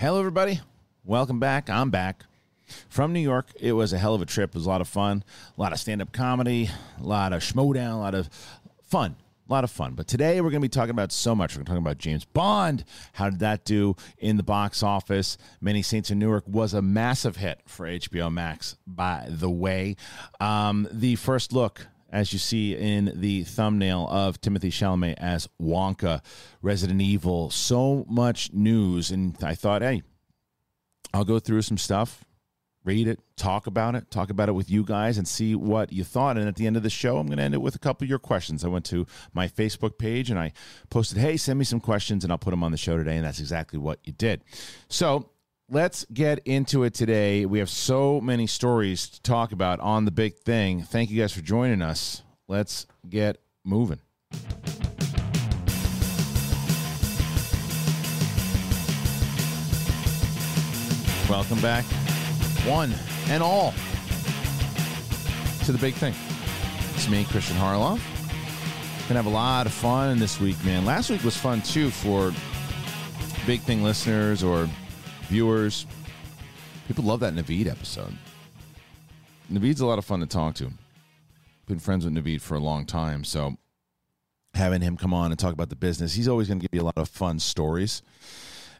Hello, everybody. Welcome back. I'm back. From New York, it was a hell of a trip. It was a lot of fun, a lot of stand up comedy, a lot of Schmoedown, a lot of fun a lot of fun. But today we're going to be talking about so much. We're going to talk about James Bond. How did that do in the box office? Many Saints in Newark was a massive hit for HBO Max, by the way. Um, the first look as you see in the thumbnail of Timothy Chalamet as Wonka, Resident Evil. So much news, and I thought, hey, I'll go through some stuff read it, talk about it, talk about it with you guys, and see what you thought. And at the end of the show, I'm going to end it with a couple of your questions. I went to my Facebook page and I posted, hey, send me some questions and I'll put them on the show today. And that's exactly what you did. So let's get into it today. We have so many stories to talk about on the big thing. Thank you guys for joining us. Let's get moving. Welcome back one and all to the big thing. It's me, Kristian Harloff. Gonna have a lot of fun this week, man. Last week was fun too for big thing listeners or viewers. People love that Naveed episode. Naveed's a lot of fun to talk to. Been friends with Naveed for a long time, so having him come on and talk about the business, he's always going to give you a lot of fun stories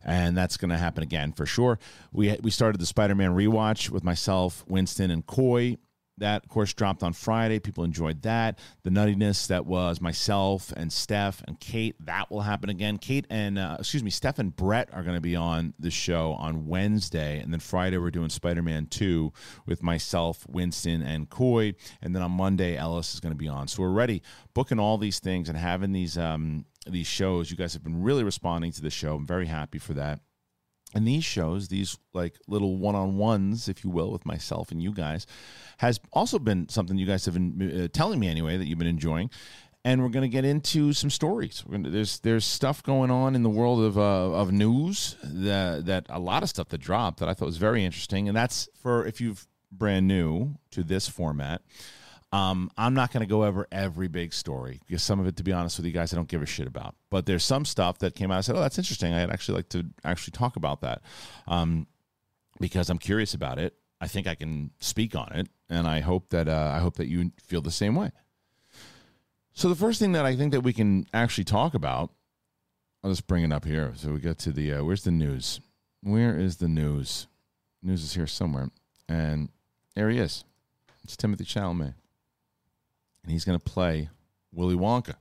and that's going to happen again for sure. We we started the Spider-Man rewatch with myself, Winston, and Coy. That, of course, dropped on Friday. People enjoyed that. The nuttiness that was myself and Steph and Kate, that will happen again. Kate and, uh, excuse me, Steph and Brett are going to be on the show on Wednesday. And then Friday, we're doing Spider Man 2 with myself, Winston, and Coy. And then on Monday, Ellis is going to be on. So we're ready, booking all these things and having these um, these shows. You guys have been really responding to the show. I'm very happy for that. And these shows, these like little one on ones, if you will, with myself and you guys, has also been something you guys have been uh, telling me anyway that you've been enjoying. And we're going to get into some stories. Gonna, there's there's stuff going on in the world of uh, of news that that a lot of stuff that dropped that I thought was very interesting. And that's for if you've brand new to this format. Um, I'm not going to go over every big story because some of it, to be honest with you guys, I don't give a shit about. But there's some stuff that came out. I said, "Oh, that's interesting. I'd actually like to actually talk about that um, because I'm curious about it. I think I can speak on it, and I hope that uh, I hope that you feel the same way." So the first thing that I think that we can actually talk about, I'll just bring it up here. So we get to the uh, where's the news? Where is the news? News is here somewhere, and there he is. It's Timothy Chalamet and he's going to play Willy Wonka.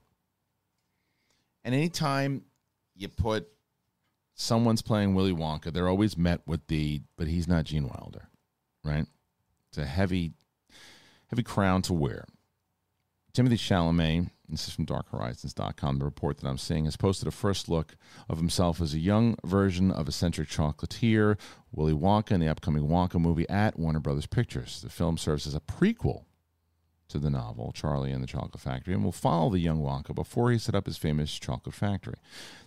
And anytime you put someone's playing Willy Wonka, they're always met with the, but he's not Gene Wilder, right? It's a heavy, heavy crown to wear. Timothy Chalamet, this is from darkhorizons.com, the report that I'm seeing, has posted a first look of himself as a young version of eccentric chocolatier Willy Wonka in the upcoming Wonka movie at Warner Brothers Pictures. The film serves as a prequel to the novel, Charlie and the Chocolate Factory, and will follow the young Wonka before he set up his famous chocolate factory.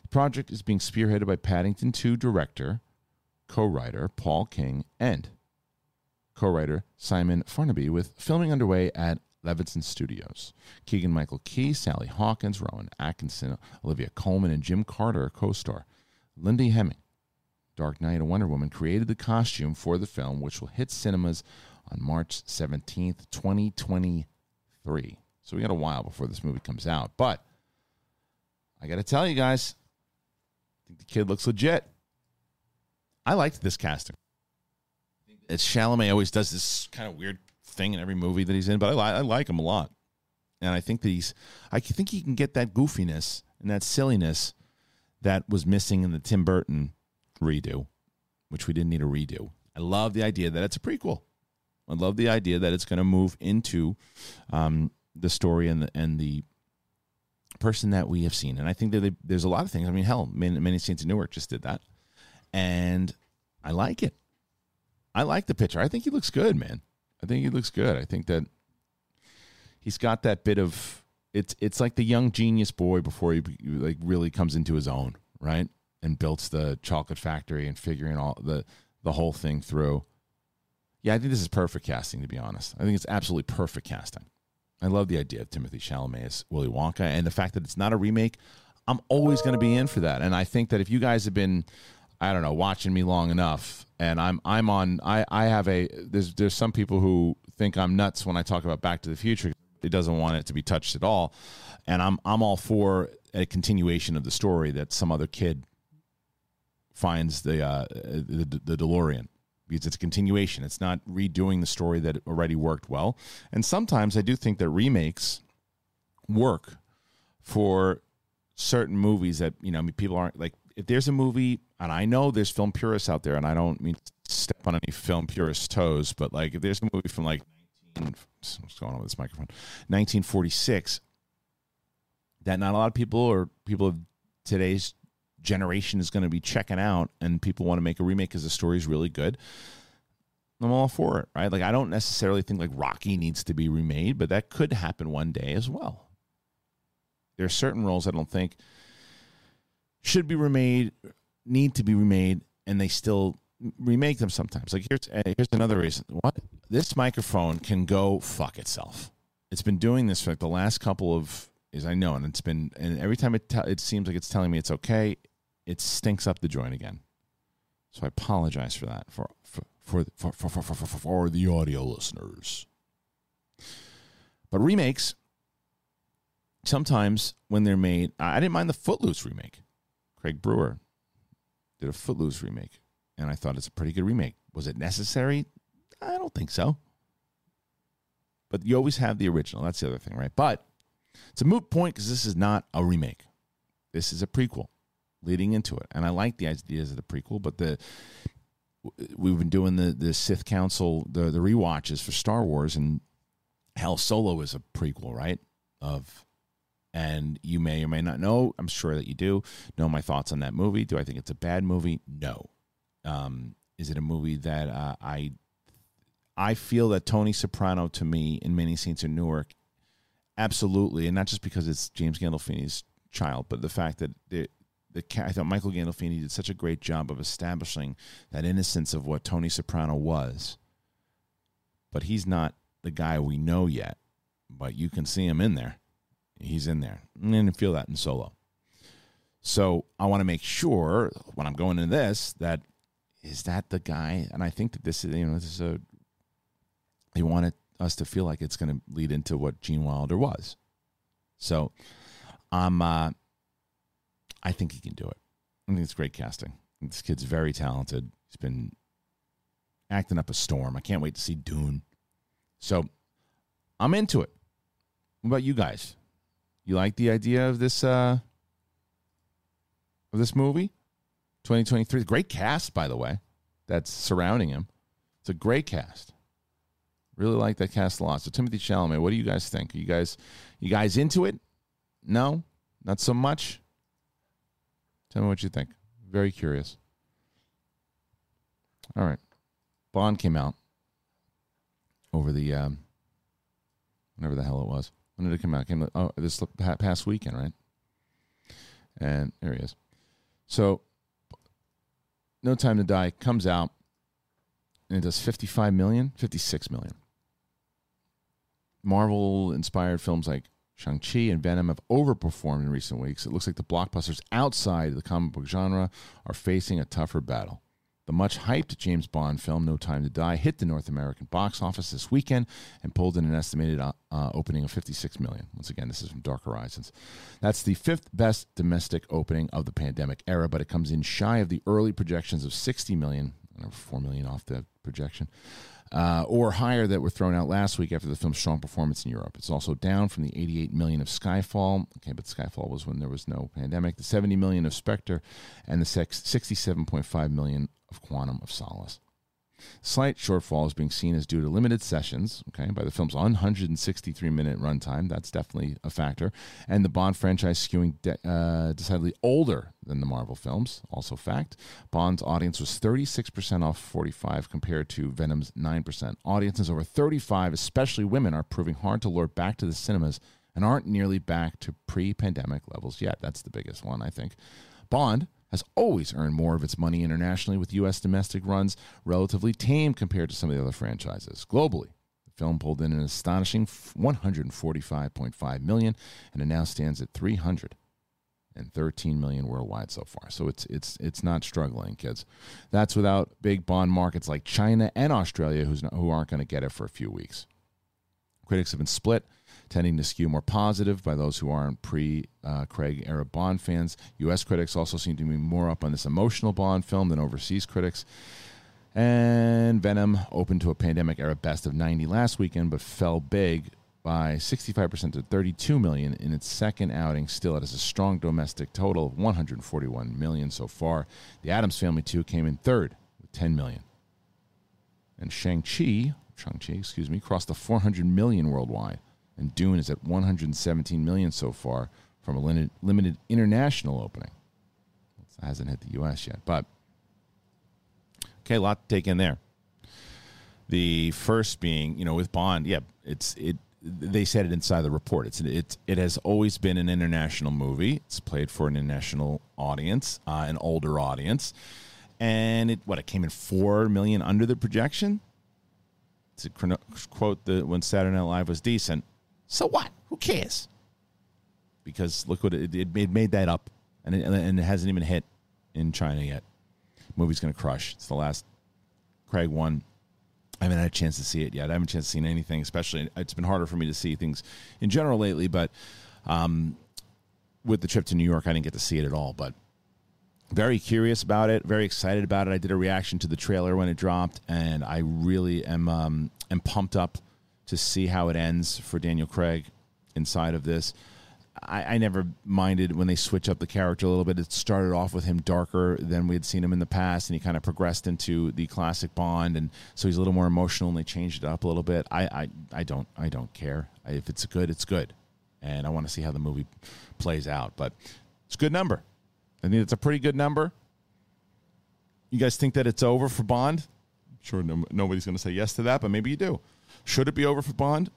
The project is being spearheaded by Paddington 2 director, co writer Paul King, and co writer Simon Farnaby, with filming underway at Leavesden Studios. Keegan Michael Key, Sally Hawkins, Rowan Atkinson, Olivia Colman, and Jim Carter co star. Lindy Hemming, Dark Knight and Wonder Woman, created the costume for the film, which will hit cinemas on March 17th, 2020 three. So we got a while before this movie comes out. But I got to tell you guys, I think the kid looks legit. I liked this casting. It's Chalamet always does this kind of weird thing in every movie that he's in, but I, I like him a lot. And I think that he's, I think he can get that goofiness and that silliness that was missing in the Tim Burton redo, which we didn't need a redo. I love the idea that it's a prequel. I love the idea that it's going to move into um, the story and the and the person that we have seen. And I think that they, there's a lot of things. I mean, hell, many, many Saints of Newark just did that. and I like it. I like the picture. I think he looks good, man. I think he looks good. I think that he's got that bit of it's it's like the young genius boy before he like really comes into his own, right? And builds the chocolate factory and figuring all the the whole thing through. Yeah, I think this is perfect casting to be honest. I think it's absolutely perfect casting. I love the idea of Timothy Chalamet as Willy Wonka and the fact that it's not a remake. I'm always going to be in for that. And I think that if you guys have been I don't know, watching me long enough and I'm I'm on I I have a there's there's some people who think I'm nuts when I talk about Back to the Future it doesn't want it to be touched at all. And I'm I'm all for a continuation of the story that some other kid finds the uh, the, the DeLorean because it's a continuation. It's not redoing the story that already worked well. And sometimes I do think that remakes work for certain movies that you know I mean, people aren't like if there's a movie and I know there's film purists out there and I don't mean step on any film purist toes, but like if there's a movie from like what's going on with this microphone 1946 that not a lot of people or people of today's generation is going to be checking out and people want to make a remake because the story is really good i'm all for it right like i don't necessarily think like rocky needs to be remade but that could happen one day as well there are certain roles i don't think should be remade need to be remade and they still remake them sometimes. Like here's here's another reason. What this microphone can go fuck itself. It's been doing this for like the last couple of is I know, and it's been and every time it te- it seems like it's telling me it's okay, it stinks up the joint again. So I apologize for that for for for for for, for, for, for the audio listeners. But remakes sometimes when they're made, I didn't mind the Footloose remake. Craig Brewer did a Footloose remake and I thought it's a pretty good remake. Was it necessary? I don't think so. But you always have the original. That's the other thing, right? But it's a moot point because this is not a remake. This is a prequel leading into it. And I like the ideas of the prequel, but the we've been doing the the Sith Council the the re-watches for Star Wars and hell Solo is a prequel, right? Of and you may or may not know, I'm sure that you do, know my thoughts on that movie. Do I think it's a bad movie? No. Um, is it a movie that uh, I I feel that Tony Soprano to me in Many Saints of Newark, absolutely, and not just because it's James Gandolfini's child, but the fact that the I thought Michael Gandolfini did such a great job of establishing that innocence of what Tony Soprano was. But he's not the guy we know yet. But you can see him in there. He's in there. And feel that in solo. So I want to make sure when I'm going into this that is that the guy? And I think that this is, you know, this is a, they wanted us to feel like it's going to lead into what Gene Wilder was. So I'm, uh, I think he can do it. I think it's great casting. This kid's very talented. He's been acting up a storm. I can't wait to see Dune. So I'm into it. What about you guys? You like the idea of this uh of this movie? 2023. Great cast, by the way, that's surrounding him. It's a great cast. Really like that cast a lot. So Timothy Chalamet, what do you guys think? Are you guys, you guys into it? No, not so much. Tell me what you think. Very curious. All right, Bond came out over the um, whenever the hell it was. When did it come out? It came oh this past weekend, right? And there he is. So no Time to Die comes out and it does 55 million, 56 million. Marvel inspired films like Shang-Chi and Venom have overperformed in recent weeks. It looks like the blockbusters outside the comic book genre are facing a tougher battle. The much hyped James Bond film, No Time to Die, hit the North American box office this weekend and pulled in an estimated uh, uh, opening of 56 million. Once again, this is from Dark Horizons. That's the fifth best domestic opening of the pandemic era, but it comes in shy of the early projections of 60 million, 4 million off the projection. Uh, or higher that were thrown out last week after the film's strong performance in Europe. It's also down from the 88 million of Skyfall. Okay, but Skyfall was when there was no pandemic. The 70 million of Spectre, and the 67.5 million of Quantum of Solace. Slight shortfall is being seen as due to limited sessions, okay, by the film's 163 minute runtime. That's definitely a factor. And the Bond franchise skewing de- uh, decidedly older than the Marvel films, also fact. Bond's audience was 36% off 45 compared to Venom's 9%. Audiences over 35, especially women, are proving hard to lure back to the cinemas and aren't nearly back to pre pandemic levels yet. That's the biggest one, I think. Bond has always earned more of its money internationally, with U.S. domestic runs relatively tame compared to some of the other franchises. Globally, the film pulled in an astonishing 145.5 million, and it now stands at 313 million worldwide so far. So it's it's it's not struggling, kids. That's without big bond markets like China and Australia, who's not, who aren't going to get it for a few weeks. Critics have been split tending to skew more positive by those who aren't pre uh, Craig era Bond fans. U.S. critics also seem to be more up on this emotional Bond film than overseas critics. And Venom opened to a pandemic era best of 90 last weekend, but fell big by 65% to 32 million in its second outing. Still, it has a strong domestic total of 141 million so far. The Addams Family 2 came in third with 10 million. And Shang-Chi, Shang-Chi, excuse me, crossed the 400 million worldwide and Dune is at 117 million so far from a limited, limited international opening. It hasn't hit the U.S. yet, but okay, a lot to take in there. The first being, you know, with Bond, yeah, it's it. They said it inside the report. It's it it has always been an international movie. It's played for an international audience, uh, an older audience, and it what it came in four million under the projection. To quote the when Saturday Night Live was decent, so what? Who cares? Because look what it, it made that up, and it, and it hasn't even hit in China yet. movie's gonna crush. It's the last Craig one. I haven't had a chance to see it yet. I haven't chance to see anything, especially it's been harder for me to see things in general lately. But um, with the trip to New York, I didn't get to see it at all. But very curious about it, very excited about it. I did a reaction to the trailer when it dropped, and I really am um, am pumped up to see how it ends for Daniel Craig inside of this. I, I, never minded when they switch up the character a little bit. It started off with him darker than we had seen him in the past, and he kind of progressed into the classic Bond, and so he's a little more emotional, and they changed it up a little bit. I, I, I don't, I don't care if it's good, it's good, and I want to see how the movie plays out. But it's a good number. I think it's a pretty good number. You guys think that it's over for Bond? I'm sure no, nobody's going to say yes to that, but maybe you do. Should it be over for Bond?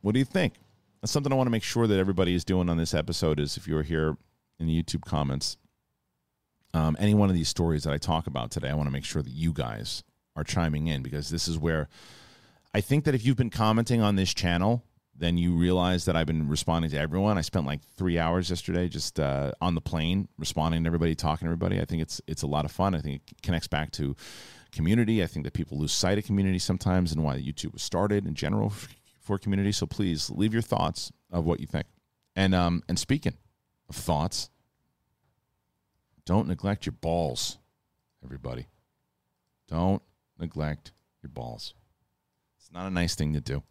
What do you think? That's something I want to make sure that everybody is doing on this episode. Is if you're here in the YouTube comments, um, any one of these stories that I talk about today, I want to make sure that you guys are chiming in because this is where I think that if you've been commenting on this channel, then you realize that I've been responding to everyone. I spent like three hours yesterday just uh, on the plane responding to everybody, talking to everybody. I think it's it's a lot of fun. I think it connects back to community. I think that people lose sight of community sometimes and why YouTube was started in general for community. So please leave your thoughts of what you think. And um and speaking of thoughts, don't neglect your balls, everybody. Don't neglect your balls. It's not a nice thing to do.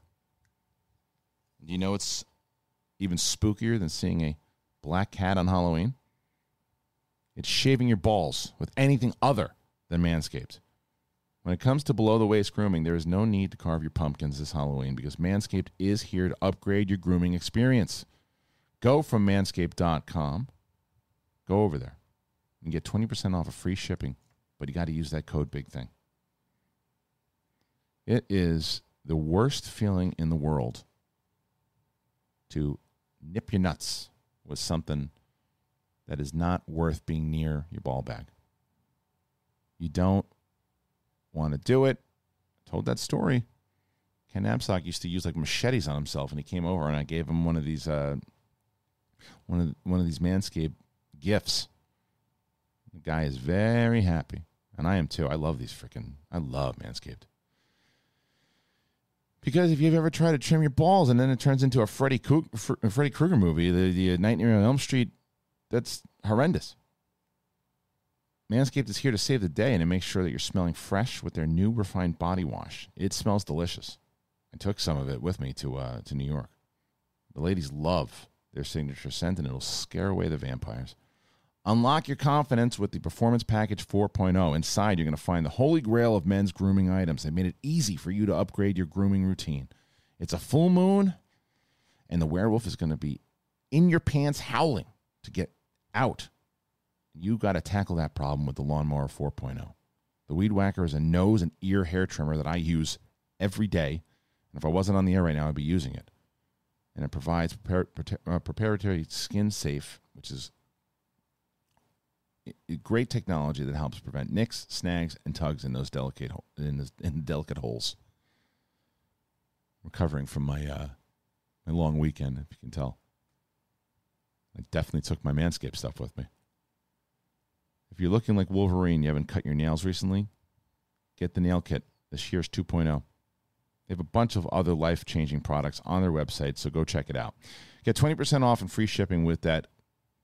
You know it's even spookier than seeing a black cat on Halloween? It's shaving your balls with anything other than Manscaped. When it comes to below the waist grooming, there is no need to carve your pumpkins this Halloween because Manscaped is here to upgrade your grooming experience. Go from manscaped.com, go over there and get 20% off of free shipping, but you got to use that code Big Thing. It is the worst feeling in the world to nip your nuts with something that is not worth being near your ball bag. You don't want to do it. I told that story. Ken Napzok used to use like machetes on himself, and he came over and I gave him one of these uh, one of one of these Manscaped gifts. The guy is very happy, and I am too. I love these freaking. I love Manscaped. Because if you've ever tried to trim your balls and then it turns into a Freddy, Coog- Freddy Krueger movie, the, the Nightmare on Elm Street, that's horrendous. Manscaped is here to save the day and to make sure that you're smelling fresh with their new refined body wash. It smells delicious. I took some of it with me to uh, to New York. The ladies love their signature scent, and it'll scare away the vampires. Unlock your confidence with the Performance Package 4.0. Inside, you're going to find the holy grail of men's grooming items. They made it easy for you to upgrade your grooming routine. It's a full moon, and the werewolf is going to be in your pants howling to get out. You got to tackle that problem with the Lawnmower 4.0. The Weed Whacker is a nose and ear hair trimmer that I use every day. And if I wasn't on the air right now, I'd be using it. And it provides uh, preparatory skin safe, which is great technology that helps prevent nicks, snags, and tugs in those delicate in, in delicate holes. Recovering from my uh, my long weekend, if you can tell. I definitely took my Manscaped stuff with me. If you're looking like Wolverine, you haven't cut your nails recently, get the nail kit, the Shears 2.0. They have a bunch of other life changing products on their website, so go check it out. Get 20% off and free shipping with that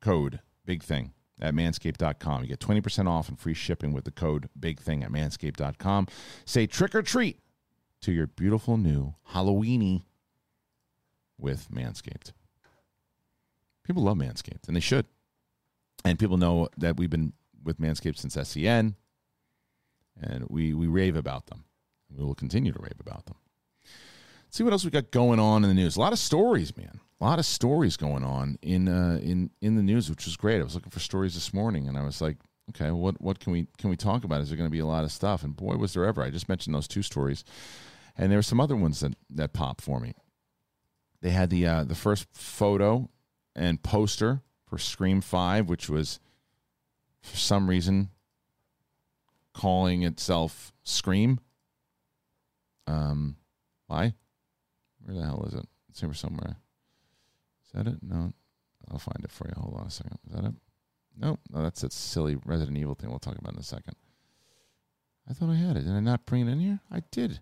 code, Big Thing, at manscaped.com. You get 20% off and free shipping with the code Big Thing at manscaped.com. Say trick or treat to your beautiful new Halloweeny with Manscaped. People love Manscaped, and they should. And people know that we've been with Manscaped since SCN, and we we rave about them. We will continue to rave about them. Let's see what else we got going on in the news. A lot of stories, man. A lot of stories going on in uh, in in the news, which was great. I was looking for stories this morning, and I was like, okay, what what can we can we talk about? Is there going to be a lot of stuff? And boy, was there ever! I just mentioned those two stories, and there were some other ones that that popped for me. They had the uh, the first photo and poster for Scream Five, which was for some reason calling itself Scream. Um, why? Where the hell is it? It's here somewhere. Is that it? No, I'll find it for you. Hold on a second. Is that it? No, no, that's that silly Resident Evil thing. We'll talk about in a second. I thought I had it. Did I not bring it in here? I did.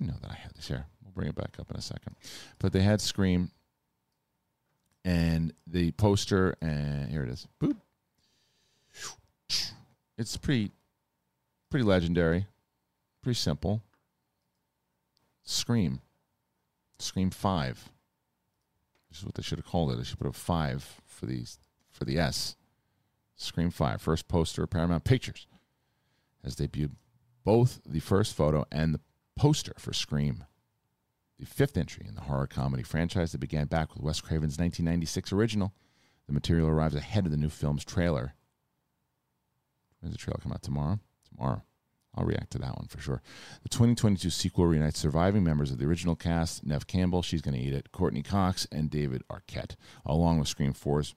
I know that I had this here. We'll bring it back up in a second. But they had Scream and the poster, and here it is. Boop. It's pretty, pretty legendary, pretty simple. Scream, Scream Five. This is what they should have called it. They should put a five for the for the S. Scream Five, first poster, Paramount Pictures, has debuted both the first photo and the poster for Scream, the fifth entry in the horror comedy franchise that began back with Wes Craven's 1996 original. The material arrives ahead of the new film's trailer When's the trailer come out tomorrow? Tomorrow. I'll react to that one for sure. The 2022 sequel reunites surviving members of the original cast Neve Campbell, she's going to eat it, Courteney Cox, and David Arquette, along with Scream 4's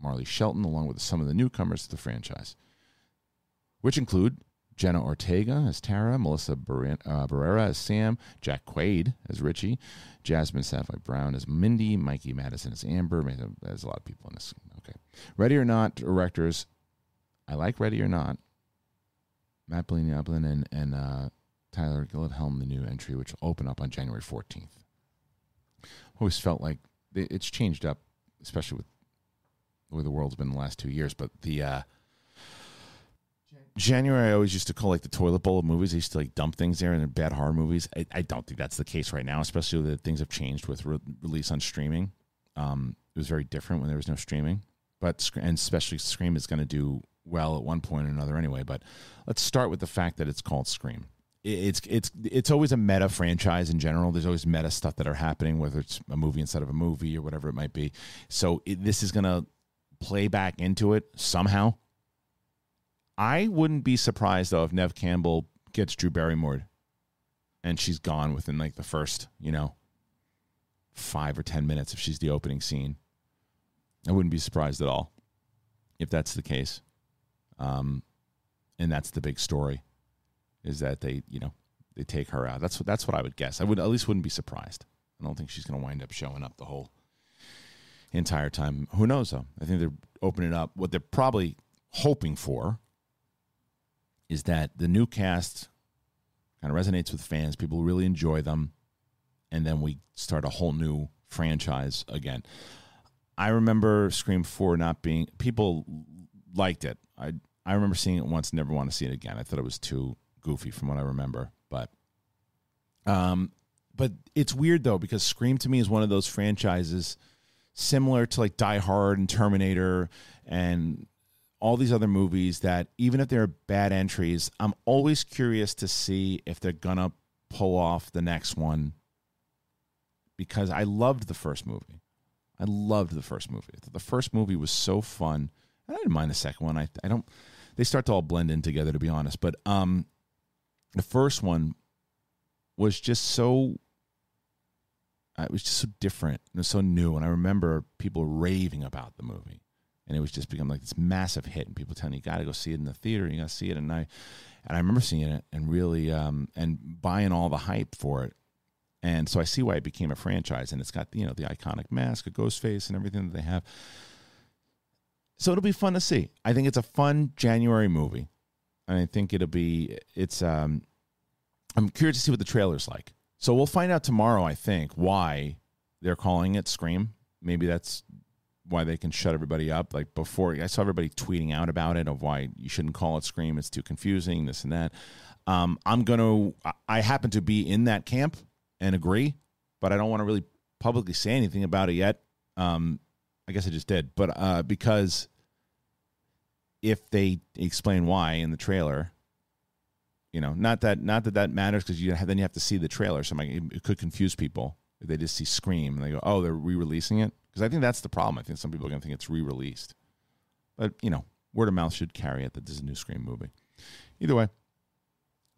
Marley Shelton, along with some of the newcomers to the franchise, which include Jenna Ortega as Tara, Melissa uh, Barrera as Sam, Jack Quaid as Richie, Jasmine Savoy Brown as Mindy, Mikey Madison as Amber. There's a lot of people in this. Okay. Ready or Not directors I like Ready or Not. Matt Bellini and, and uh, Tyler Gillenhelm, the new entry, which will open up on January 14th. Always felt like it's changed up, especially with the way the world's been the last two years. But the uh, January, I always used to call like the toilet bowl of movies. I used to like dump things there and bad horror movies. I, I, don't think that's the case right now, especially that things have changed with re- release on streaming. Um, it was very different when there was no streaming, but and especially Scream is going to do well at one point or another anyway. But let's start with the fact that it's called Scream. It's it's it's always a meta franchise in general. There's always meta stuff that are happening, whether it's a movie instead of a movie or whatever it might be. So it, this is going to play back into it somehow. I wouldn't be surprised though if Neve Campbell gets Drew Barrymore, and she's gone within like the first, you know, five or ten minutes if she's the opening scene. I wouldn't be surprised at all if that's the case. Um, and that's the big story, is that they you know they take her out. That's what that's what I would guess. I would at least wouldn't be surprised. I don't think she's going to wind up showing up the whole entire time. Who knows though? I think they're opening up. What they're probably hoping for is that the new cast kind of resonates with fans. People really enjoy them, and then we start a whole new franchise again. I remember Scream Four not being people liked it. I I remember seeing it once, never want to see it again. I thought it was too goofy from what I remember. But um but it's weird though because Scream to me is one of those franchises similar to like Die Hard and Terminator and all these other movies that even if they're bad entries, I'm always curious to see if they're gonna pull off the next one because I loved the first movie. I loved the first movie. The first movie was so fun. I didn't mind the second one. I I don't they start to all blend in together to be honest, but um the first one was just so uh, it was just so different. It was so new. And I remember people raving about the movie. And it was just become like this massive hit. And people telling you, you got to go see it in the theater. You got to see it and I and I remember seeing it and really um, and buying all the hype for it. And so I see why it became a franchise. And it's got you know the iconic mask a ghost face and everything that they have so it'll be fun to see I think it's a fun January movie and I think it'll be it's um I'm curious to see what the trailer's like so we'll find out tomorrow I think why they're calling it Scream maybe that's why they can shut everybody up. Like before, I saw everybody tweeting out about it of why you shouldn't call it Scream. It's too confusing, this and that. Um, I'm gonna. I happen to be in that camp and agree, but I don't want to really publicly say anything about it yet. Um, I guess I just did, but uh, because if they explain why in the trailer, you know, not that not that that matters because you have, then you have to see the trailer, so it, could confuse people if they just see Scream and they go, "Oh, they're re-releasing it." because I think that's the problem. I think some people are going to think it's re-released, but you know, word of mouth should carry it that this is a new Scream movie. Either way,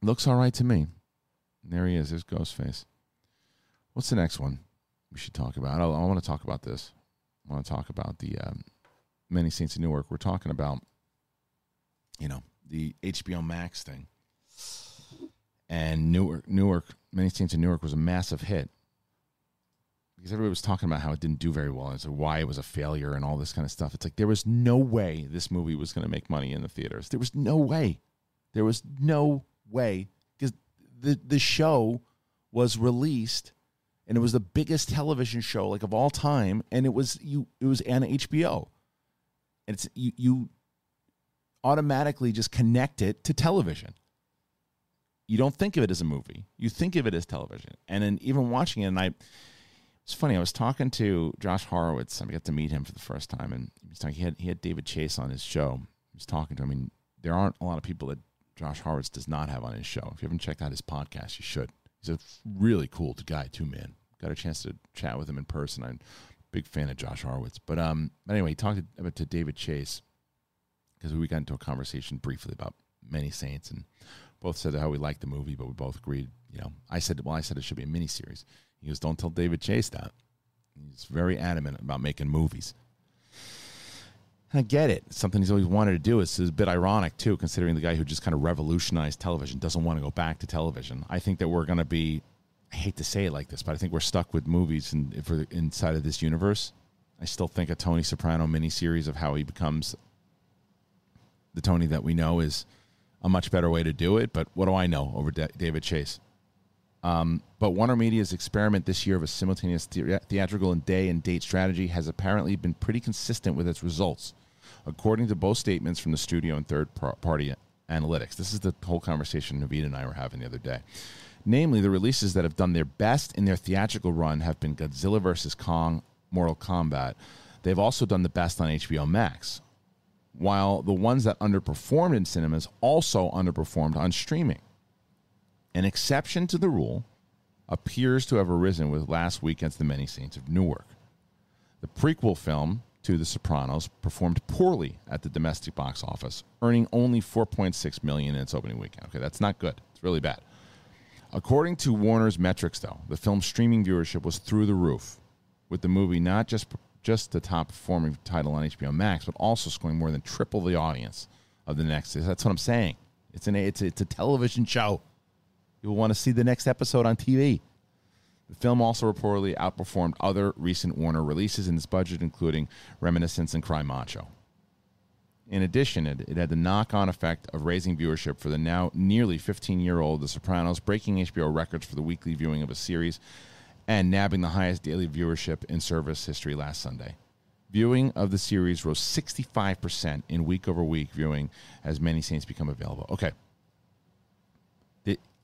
looks all right to me. There he is. There's Ghostface. What's the next one we should talk about? I, I want to talk about this. I want to talk about the um, Many Saints of Newark. We're talking about, you know, the HBO Max thing. And Newark, Newark, Many Saints in Newark was a massive hit because everybody was talking about how it didn't do very well and so why it was a failure and all this kind of stuff. It's like there was no way this movie was going to make money in the theaters. There was no way. There was no way because the the show was released and it was the biggest television show like of all time and it was you it was on HBO. And it's you you automatically just connect it to television. You don't think of it as a movie. You think of it as television. And then even watching it and I it's funny. I was talking to Josh Horowitz. I got to meet him for the first time, and he was talking. He had he had David Chase on his show. He was talking to. Him. I mean, there aren't a lot of people that Josh Horowitz does not have on his show. If you haven't checked out his podcast, you should. He's a really cool guy too, man. Got a chance to chat with him in person. I'm a big fan of Josh Horowitz. But um, anyway, he talked to, to David Chase because we got into a conversation briefly about Many Saints, and both said how we liked the movie, but we both agreed. You know, I said, well, I said it should be a miniseries. He goes, don't tell David Chase that. He's very adamant about making movies. I get it. Something he's always wanted to do. It's a bit ironic, too, considering the guy who just kind of revolutionized television doesn't want to go back to television. I think that we're going to be, I hate to say it like this, but I think we're stuck with movies and we're inside of this universe. I still think a Tony Soprano miniseries of how he becomes the Tony that we know is a much better way to do it. But what do I know over David Chase? Um, but Warner Media's experiment this year of a simultaneous the- theatrical and day and date strategy has apparently been pretty consistent with its results, according to both statements from the studio and third party analytics. This is the whole conversation Naveed and I were having the other day. Namely, the releases that have done their best in their theatrical run have been Godzilla vs. Kong, Mortal Kombat. They've also done the best on HBO Max, while the ones that underperformed in cinemas also underperformed on streaming. An exception to the rule appears to have arisen with last weekend's The Many Saints of Newark. The prequel film to The Sopranos performed poorly at the domestic box office, earning only 4.6 million in its opening weekend. Okay, that's not good. It's really bad. According to Warner's metrics, though, the film's streaming viewership was through the roof, with the movie not just just the top performing title on HBO Max, but also scoring more than triple the audience of the next. That's what I'm saying. It's an it's a, it's a television show. You'll want to see the next episode on TV. The film also reportedly outperformed other recent Warner releases in its budget, including Reminiscence and Cry Macho. In addition, it, it had the knock on effect of raising viewership for the now nearly 15 year old The Sopranos, breaking HBO records for the weekly viewing of a series and nabbing the highest daily viewership in service history last Sunday. Viewing of the series rose 65% in week over week viewing as many saints become available. Okay,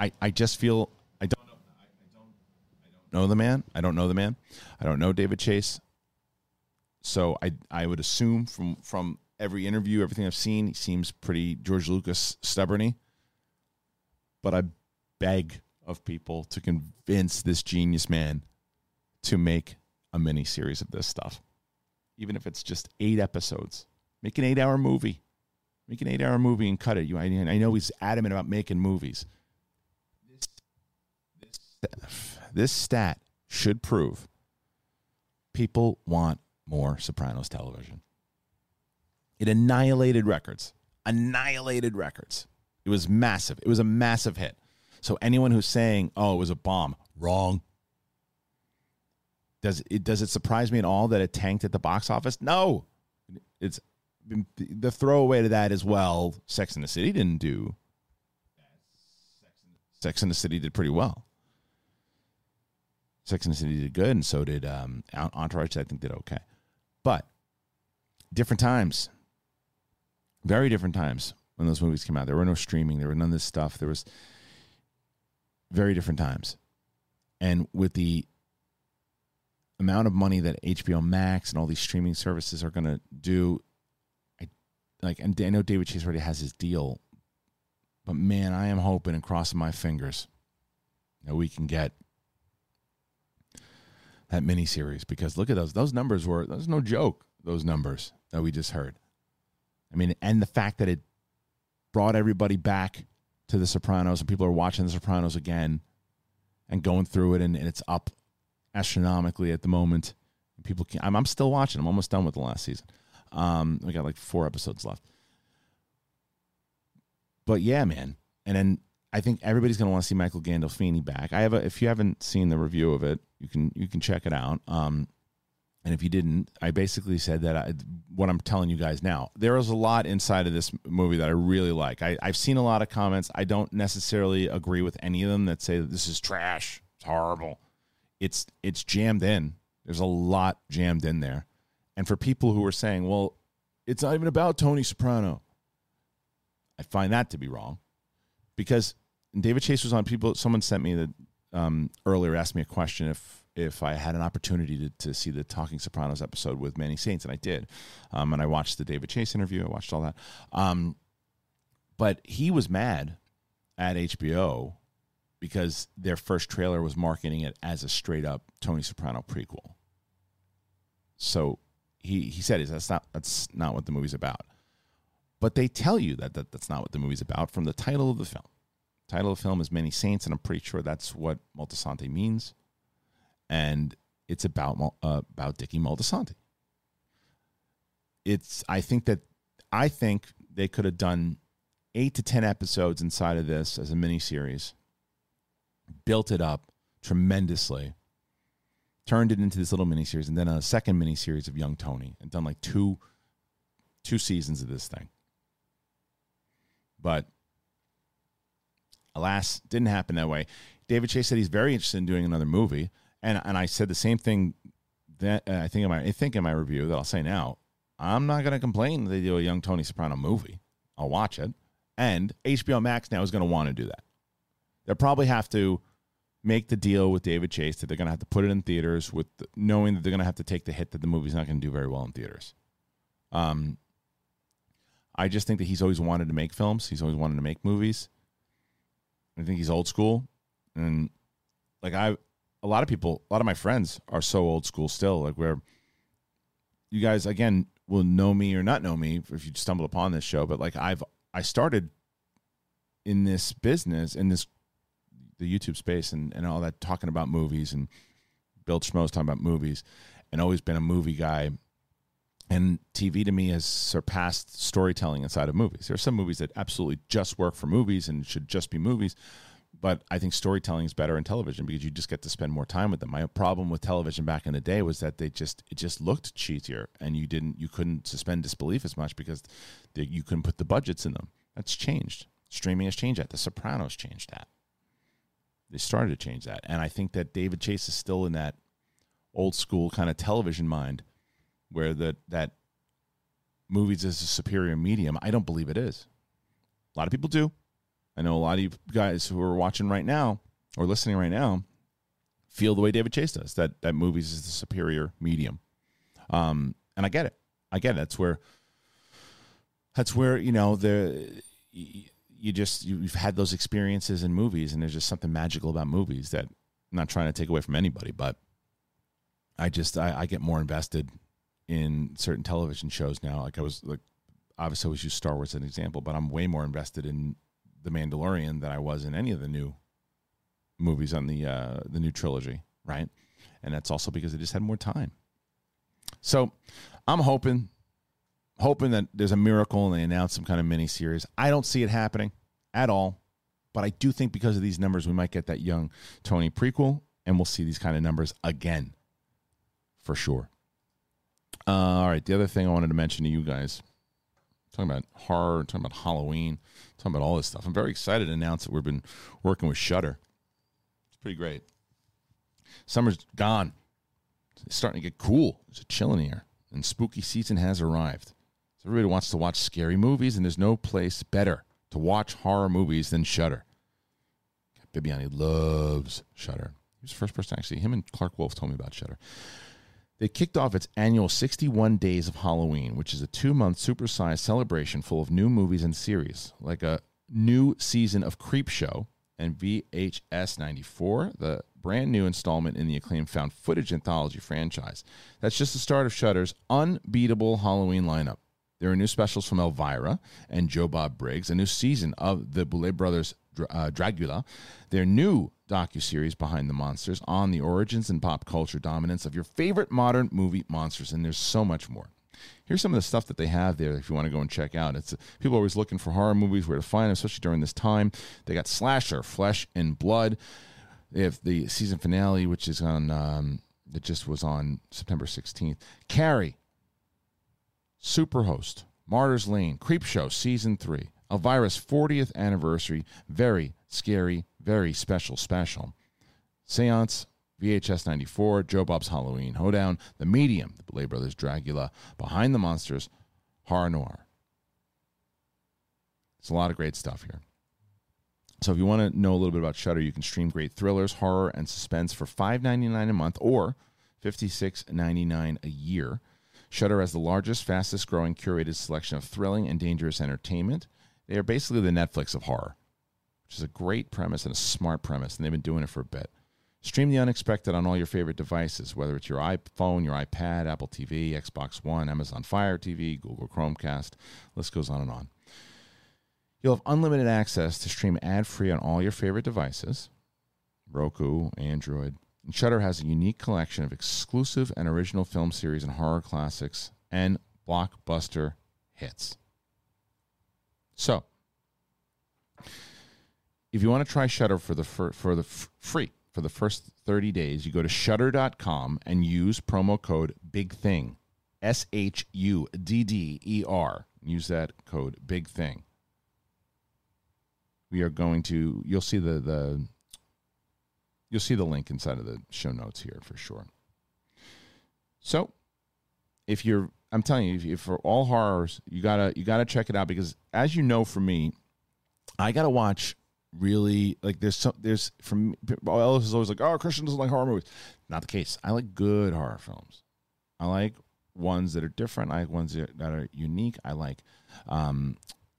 I, I just feel I don't know I don't I don't know the man. I don't know the man. I don't know David Chase. So I I would assume from from every interview, everything I've seen, he seems pretty George Lucas stubborny. But I beg of people to convince this genius man to make a mini series of this stuff, even if it's just eight episodes. Make an eight-hour movie. Make an eight-hour movie and cut it. You, I, I know he's adamant about making movies. This, this, this stat should prove people want more Sopranos television. It annihilated records. Annihilated records. It was massive. It was a massive hit. So anyone who's saying, "Oh, it was a bomb," wrong. Does it does it surprise me at all that it tanked at the box office? No. It's the throwaway to that as well. Sex in the City didn't do. Sex in the City did pretty well. Sex in the City did good, and so did um, Entourage. I think did okay, but different times. Very different times when those movies came out. There were no streaming. There were none of this stuff. There was very different times, and with the amount of money that HBO Max and all these streaming services are going to do, I like. And I know David Chase already has his deal, but man, I am hoping and crossing my fingers that we can get that miniseries because look at those. Those numbers were. There's no joke. Those numbers that we just heard. I mean, and the fact that it brought everybody back to The Sopranos and people are watching The Sopranos again and going through it, and, and it's up astronomically at the moment. People, can, I'm, I'm still watching. I'm almost done with the last season. Um, we got like four episodes left. But yeah, man. And then I think everybody's going to want to see Michael Gandolfini back. I have a, if you haven't seen the review of it, you can you can check it out. Um, and if you didn't, I basically said that I, what I'm telling you guys now. There is a lot inside of this movie that I really like. I, I've seen a lot of comments. I don't necessarily agree with any of them that say that this is trash. It's horrible. It's it's jammed in. There's a lot jammed in there. And for people who are saying, well, it's not even about Tony Soprano, I find that to be wrong because David Chase was on. People, someone sent me that um, earlier asked me a question if if I had an opportunity to, to see the Talking Sopranos episode with Many Saints, and I did. Um, and I watched the David Chase interview. I watched all that. Um, but he was mad at HBO because their first trailer was marketing it as a straight up Tony Soprano prequel. So he he said that's not that's not what the movie's about. But they tell you that, that that's not what the movie's about from the title of the film. Title of the film is Many Saints, and I'm pretty sure that's what Moltisanti means. And it's about uh, about Dickie Moltisanti. It's I think that I think they could have done eight to ten episodes inside of this as a mini series, built it up tremendously, turned it into this little mini series, and then a second mini series of Young Tony, and done like two two seasons of this thing. But Alas, didn't happen that way. David Chase said he's very interested in doing another movie, and and I said the same thing that uh, I think in my I think in my review that I'll say now. I'm not going to complain that they do a young Tony Soprano movie. I'll watch it, and HBO Max now is going to want to do that. They'll probably have to make the deal with David Chase that they're going to have to put it in theaters with the, knowing that they're going to have to take the hit that the movie's not going to do very well in theaters. Um, I just think that he's always wanted to make films. He's always wanted to make movies. I think he's old school, and like I, a lot of people, a lot of my friends are so old school still. Like where you guys again will know me or not know me if you stumble upon this show, but like I've I started in this business in this the YouTube space and, and all that talking about movies and Bill Schmoes talking about movies and always been a movie guy and TV to me has surpassed storytelling inside of movies. There are some movies that absolutely just work for movies and should just be movies, but I think storytelling is better in television because you just get to spend more time with them. My problem with television back in the day was that they just it just looked cheesier, and you didn't you couldn't suspend disbelief as much because they, you couldn't put the budgets in them. That's changed. Streaming has changed that. The Sopranos changed that. They started to change that, and I think that David Chase is still in that old school kind of television mind where that that movies is a superior medium. I don't believe it is. A lot of people do. I know a lot of you guys who are watching right now or listening right now feel the way David Chase does that that movies is the superior medium. Um, and I get it. I get it. That's where that's where you know the you, just you've had those experiences in movies, and there's just something magical about movies that I'm not trying to take away from anybody, but I just I, I get more invested in certain television shows now. Like I was like obviously I always use Star Wars as an example, but I'm way more invested in the Mandalorian than I was in any of the new movies on the uh, the new trilogy, right? And that's also because I just had more time. So I'm hoping hoping that there's a miracle and they announce some kind of mini series. I don't see it happening at all, but I do think because of these numbers, we might get that young Tony prequel, and we'll see these kind of numbers again, for sure. Uh, all right, the other thing I wanted to mention to you guys, talking about horror, talking about Halloween, talking about all this stuff. I'm very excited to announce that we've been working with Shudder. It's pretty great. Summer's gone. It's starting to get cool. It's a chill in here, and spooky season has arrived. So everybody wants to watch scary movies, and there's no place better to watch horror movies than Shudder. Bibiani loves Shudder. He was the first person actually. Him and Clarke Wolfe told me about Shudder. They kicked off its annual 61 Days of Halloween, which is a two-month supersized celebration full of new movies and series, like a new season of Creepshow and VHS 94, the brand new installment in the acclaimed found footage anthology franchise. That's just the start of Shudder's unbeatable Halloween lineup. There are new specials from Elvira and Joe Bob Briggs, a new season of the Boulet Brothers uh, Dragula, their new docu-series Behind the Monsters on the origins and pop culture dominance of your favorite modern movie monsters, and there's so much more. Here's some of the stuff that they have there if you want to go and check out. It's people are always looking for horror movies, where to find them, especially during this time. They got Slasher, Flesh and Blood. They have the season finale, which is on um, that just was on September 16th. Carrie, Superhost, Martyrs Lane, Creepshow Season 3, Elvira's 40th anniversary, very scary, very special, special. Seance, VHS 94, Joe Bob's Halloween Hoedown, The Medium, The Boulet Brothers Dragula, Behind the Monsters, Horror Noir. It's a lot of great stuff here. So if you want to know a little bit about Shudder, you can stream great thrillers, horror, and suspense for $5.99 a month or $56.99 a year. Shudder has the largest, fastest growing curated selection of thrilling and dangerous entertainment. They are basically the Netflix of horror, which is a great premise and a smart premise, and they've been doing it for a bit. Stream the unexpected on all your favorite devices, whether it's your iPhone, your iPad, Apple TV, Xbox One, Amazon Fire TV, Google Chromecast. List goes on and on. You'll have unlimited access to stream ad free on all your favorite devices Roku, Android, and Shudder has a unique collection of exclusive and original film series and horror classics and blockbuster hits. So, if you want to try Shudder for the for, for the f- free for the first 30 days, you go to shudder.com and use promo code big thing. S H U D D E R. Use that code big thing. We are going to you'll see the the You'll see the link inside of the show notes here for sure. So, if you're, I'm telling you, if, if for all horrors, you gotta you gotta check it out because, as you know, for me, I gotta watch really like there's some there's from Ellis is always like, oh, Kristian doesn't like horror movies. Not the case. I like good horror films. I like ones that are different. I like ones that are unique. I like um,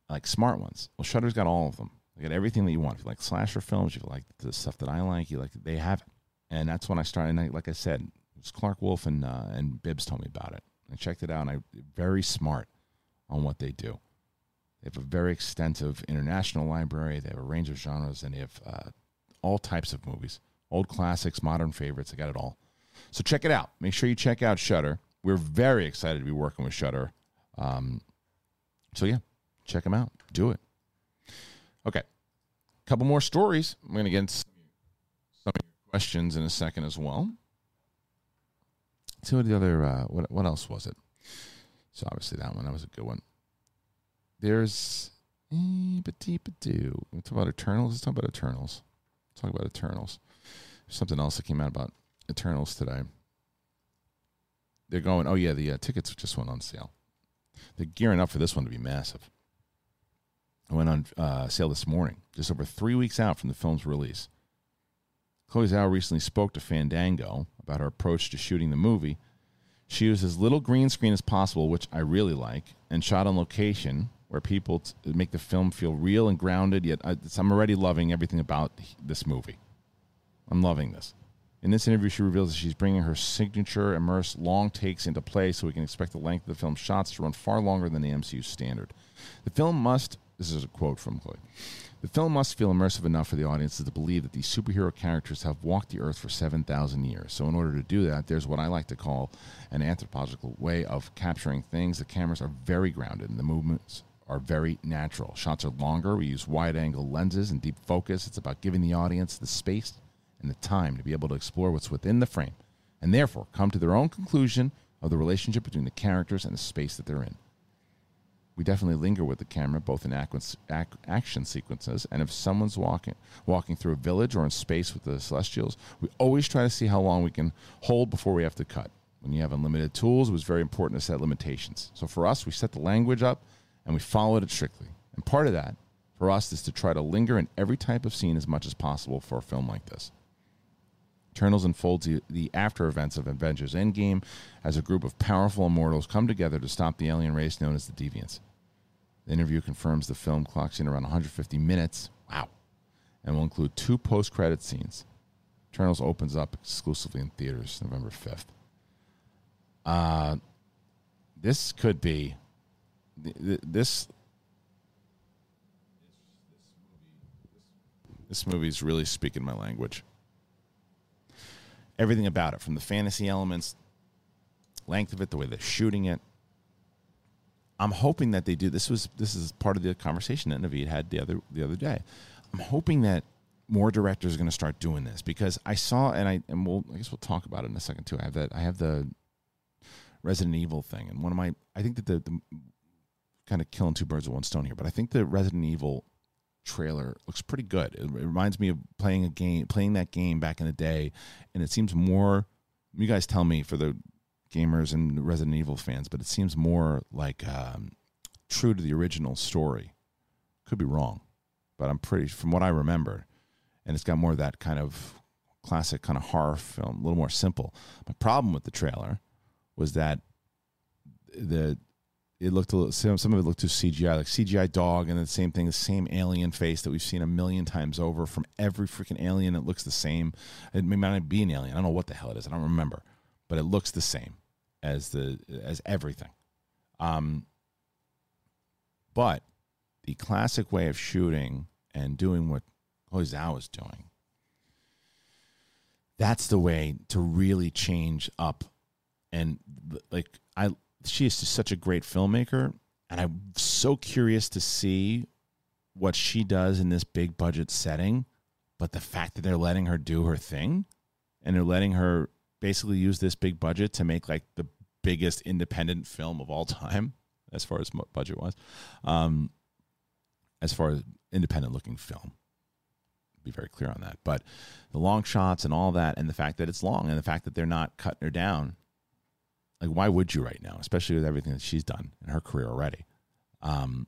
I like smart ones. Well, Shudder's got all of them. They got everything that you want. If you like slasher films, you like the stuff that I like, you like they have it. And that's when I started. And I, like I said, it was Clarke Wolfe and uh, and Bibbs told me about it. I checked it out, and I very smart on what they do. They have a very extensive international library. They have a range of genres, and they have uh, all types of movies, old classics, modern favorites. They got it all. So check it out. Make sure you check out Shudder. We're very excited to be working with Shudder. Um, so yeah, check them out. Do it. Okay. Couple more stories. I'm going to get some of your questions in a second as well. See what the other, uh, what, what else was it? So obviously that one, that was a good one. There's, eh, ba-dee-ba-doo. We talk about Eternals. Let's talk about Eternals. Let's talk about Eternals. There's something else that came out about Eternals today. They're going, oh yeah, the uh, tickets just went on sale. They're gearing up for this one to be massive It went on uh, sale this morning, just over three weeks out from the film's release. Chloe Zhao recently spoke to Fandango about her approach to shooting the movie. She used as little green screen as possible, which I really like, and shot on location where people t- make the film feel real and grounded. Yet uh, I, I'm already loving everything about this movie. I'm loving this. In this interview, she reveals that she's bringing her signature immersed long takes into play, so we can expect the length of the film's shots to run far longer than the MCU standard. The film must. This is a quote from Chloe. The film must feel immersive enough for the audiences to believe that these superhero characters have walked the earth for 7,000 years. So, in order to do that, there's what I like to call an anthropological way of capturing things. The cameras are very grounded and the movements are very natural. Shots are longer. We use wide angle lenses and deep focus. It's about giving the audience the space and the time to be able to explore what's within the frame and therefore come to their own conclusion of the relationship between the characters and the space that they're in we definitely linger with the camera both in action sequences and if someone's walking walking through a village or in space with the celestials we always try to see how long we can hold before we have to cut. When you have unlimited tools it was very important to set limitations. So for us we set the language up and we followed it strictly. And part of that for us is to try to linger in every type of scene as much as possible for a film like this Eternals unfolds the, the after events of Avengers Endgame as a group of powerful immortals come together to stop the alien race known as the Deviants. The interview confirms the film clocks in around 150 minutes. Wow. And will include two post credit scenes. Eternals opens up exclusively in theaters November 5th. Uh, this could be this this movie is really speaking my language everything about it from the fantasy elements, length of it, the way they're shooting it. I'm hoping that they do. This was this is part of the conversation that Naveed had the other the other day. I'm hoping that more directors are going to start doing this because I saw and I and we'll I guess we'll talk about it in a second too. I have that I have the Resident Evil thing and one of my I think that the, the kind of killing two birds with one stone here, but I think the Resident Evil trailer looks pretty good. It, reminds me of playing a game, playing that game back in the day, and it seems more. You guys tell me for the gamers and Resident Evil fans, but it seems more like um, true to the original story. Could be wrong, but I'm pretty from what I remember, and it's got more of that kind of classic kind of horror film, a little more simple. My problem with the trailer was that the it looked a little, some, some of it looked too CGI, like CGI dog, and the same thing, the same alien face that we've seen a million times over from every freaking alien. It looks the same. It may not be an alien. I don't know what the hell it is. I don't remember, but it looks the same as the as everything. Um, but the classic way of shooting and doing what Chloe Zhao is doing, that's the way to really change up. And like I she is just such a great filmmaker, and I'm so curious to see what she does in this big budget setting. But the fact that they're letting her do her thing, and they're letting her basically use this big budget to make like the biggest independent film of all time, as far as budget wise, um, as far as independent looking film. Be very clear on that. But the long shots and all that, and the fact that it's long, and the fact that they're not cutting her down like, why would you right now, especially with everything that she's done in her career already? Um,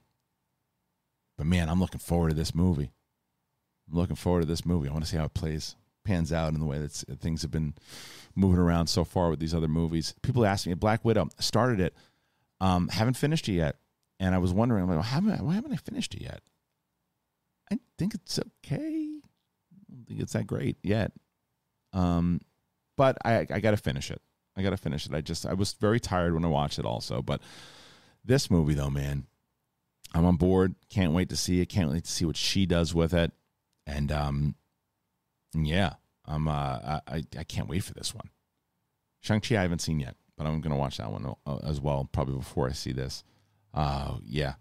but man, I'm looking forward to this movie. I'm looking forward to this movie. I want to see how it plays, pans out in the way that things have been moving around so far with these other movies. People ask me, Black Widow started it, um, haven't finished it yet, and I was wondering, I'm like, well, haven't why haven't I finished it yet? I think it's okay. I don't think it's that great yet. Um, but I, I got to finish it. I got to finish it. I just I was very tired when I watched it also, but this movie though, man, I'm on board. Can't wait to see it. Can't wait to see what she does with it. And um yeah, I'm uh I I can't wait for this one. Shang-Chi I haven't seen yet, but I'm to watch that one uh, as well probably before I see this. Uh yeah.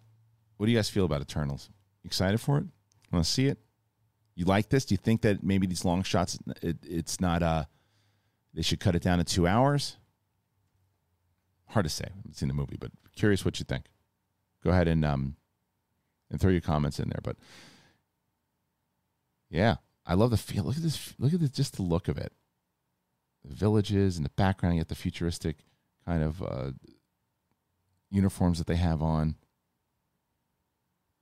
What do you guys feel about Eternals? Excited for it? Want to see it? You like this? Do you think that maybe these long shots it, it's not uh they should cut it down to two hours. Hard to say. I haven't seen the movie, but curious what you think. Go ahead and um and throw your comments in there. But yeah, I love the feel. Look at this. Look at this, just the look of it. The villages and the background. You the futuristic kind of uh, uniforms that they have on.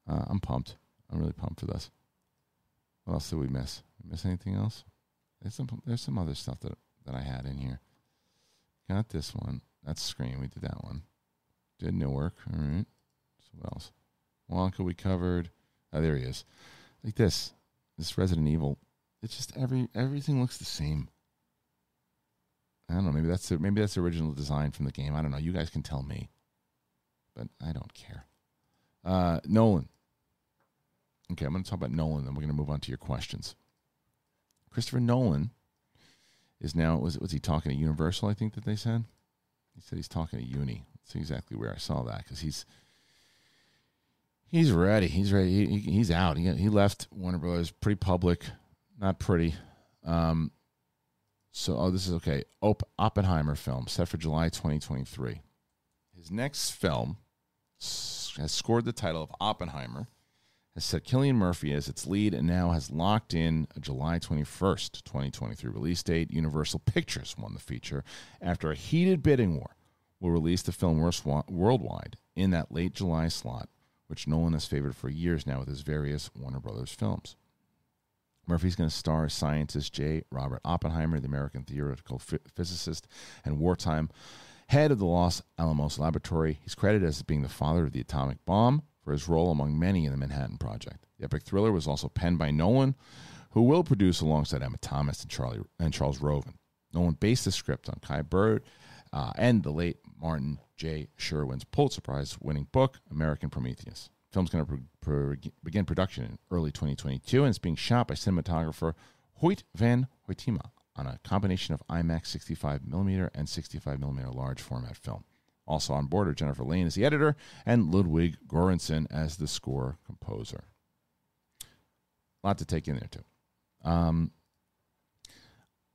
Uh, I'm pumped. I'm really pumped for this. What else did we miss? miss anything else? There's some. There's some other stuff that that I had in here. Got this one. That's Scream. We did that one. Did no work. All right. So what else? Wonka we covered. Oh, there he is. Like this, this Resident Evil. It's just every everything looks the same. I don't know. Maybe that's the, maybe that's the original design from the game. I don't know. You guys can tell me, but I don't care. Uh, Nolan. Okay, I'm going to talk about Nolan, then we're going to move on to your questions. Christopher Nolan is now was was he talking to Universal? I think that they said. He said he's talking to Uni. That's exactly where I saw that because he's he's ready. He's ready. He, he's out. He he left Warner Brothers pretty public, not pretty. Um, so, oh, this is okay. Op- Oppenheimer film set for July 2023. His next film has scored the title of Oppenheimer, has set Cillian Murphy as its lead, and now has locked in a July 21st, 2023 release date. Universal Pictures won the feature after a heated bidding war. Will release the film worldwide in that late July slot, which Nolan has favored for years now with his various Warner Brothers films. Murphy's going to star scientist J. Robert Oppenheimer, the American theoretical physicist and wartime head of the Los Alamos Laboratory. He's credited as being the father of the atomic bomb for his role among many in the Manhattan Project. The epic thriller was also penned by Nolan, who will produce alongside Emma Thomas and, Charlie, and Charles Roven. Nolan based the script on Kai Bird uh, and the late Martin J. Sherwin's Pulitzer Prize winning book, American Prometheus The film's going to pro- pro- begin production in early 2022 and it's being shot by cinematographer Hoyt van Hoytema on a combination of IMAX 65mm and 65mm large format film. Also on board are Jennifer Lame as the editor and Ludwig Göransson as the score composer. A lot to take in there, too. Um,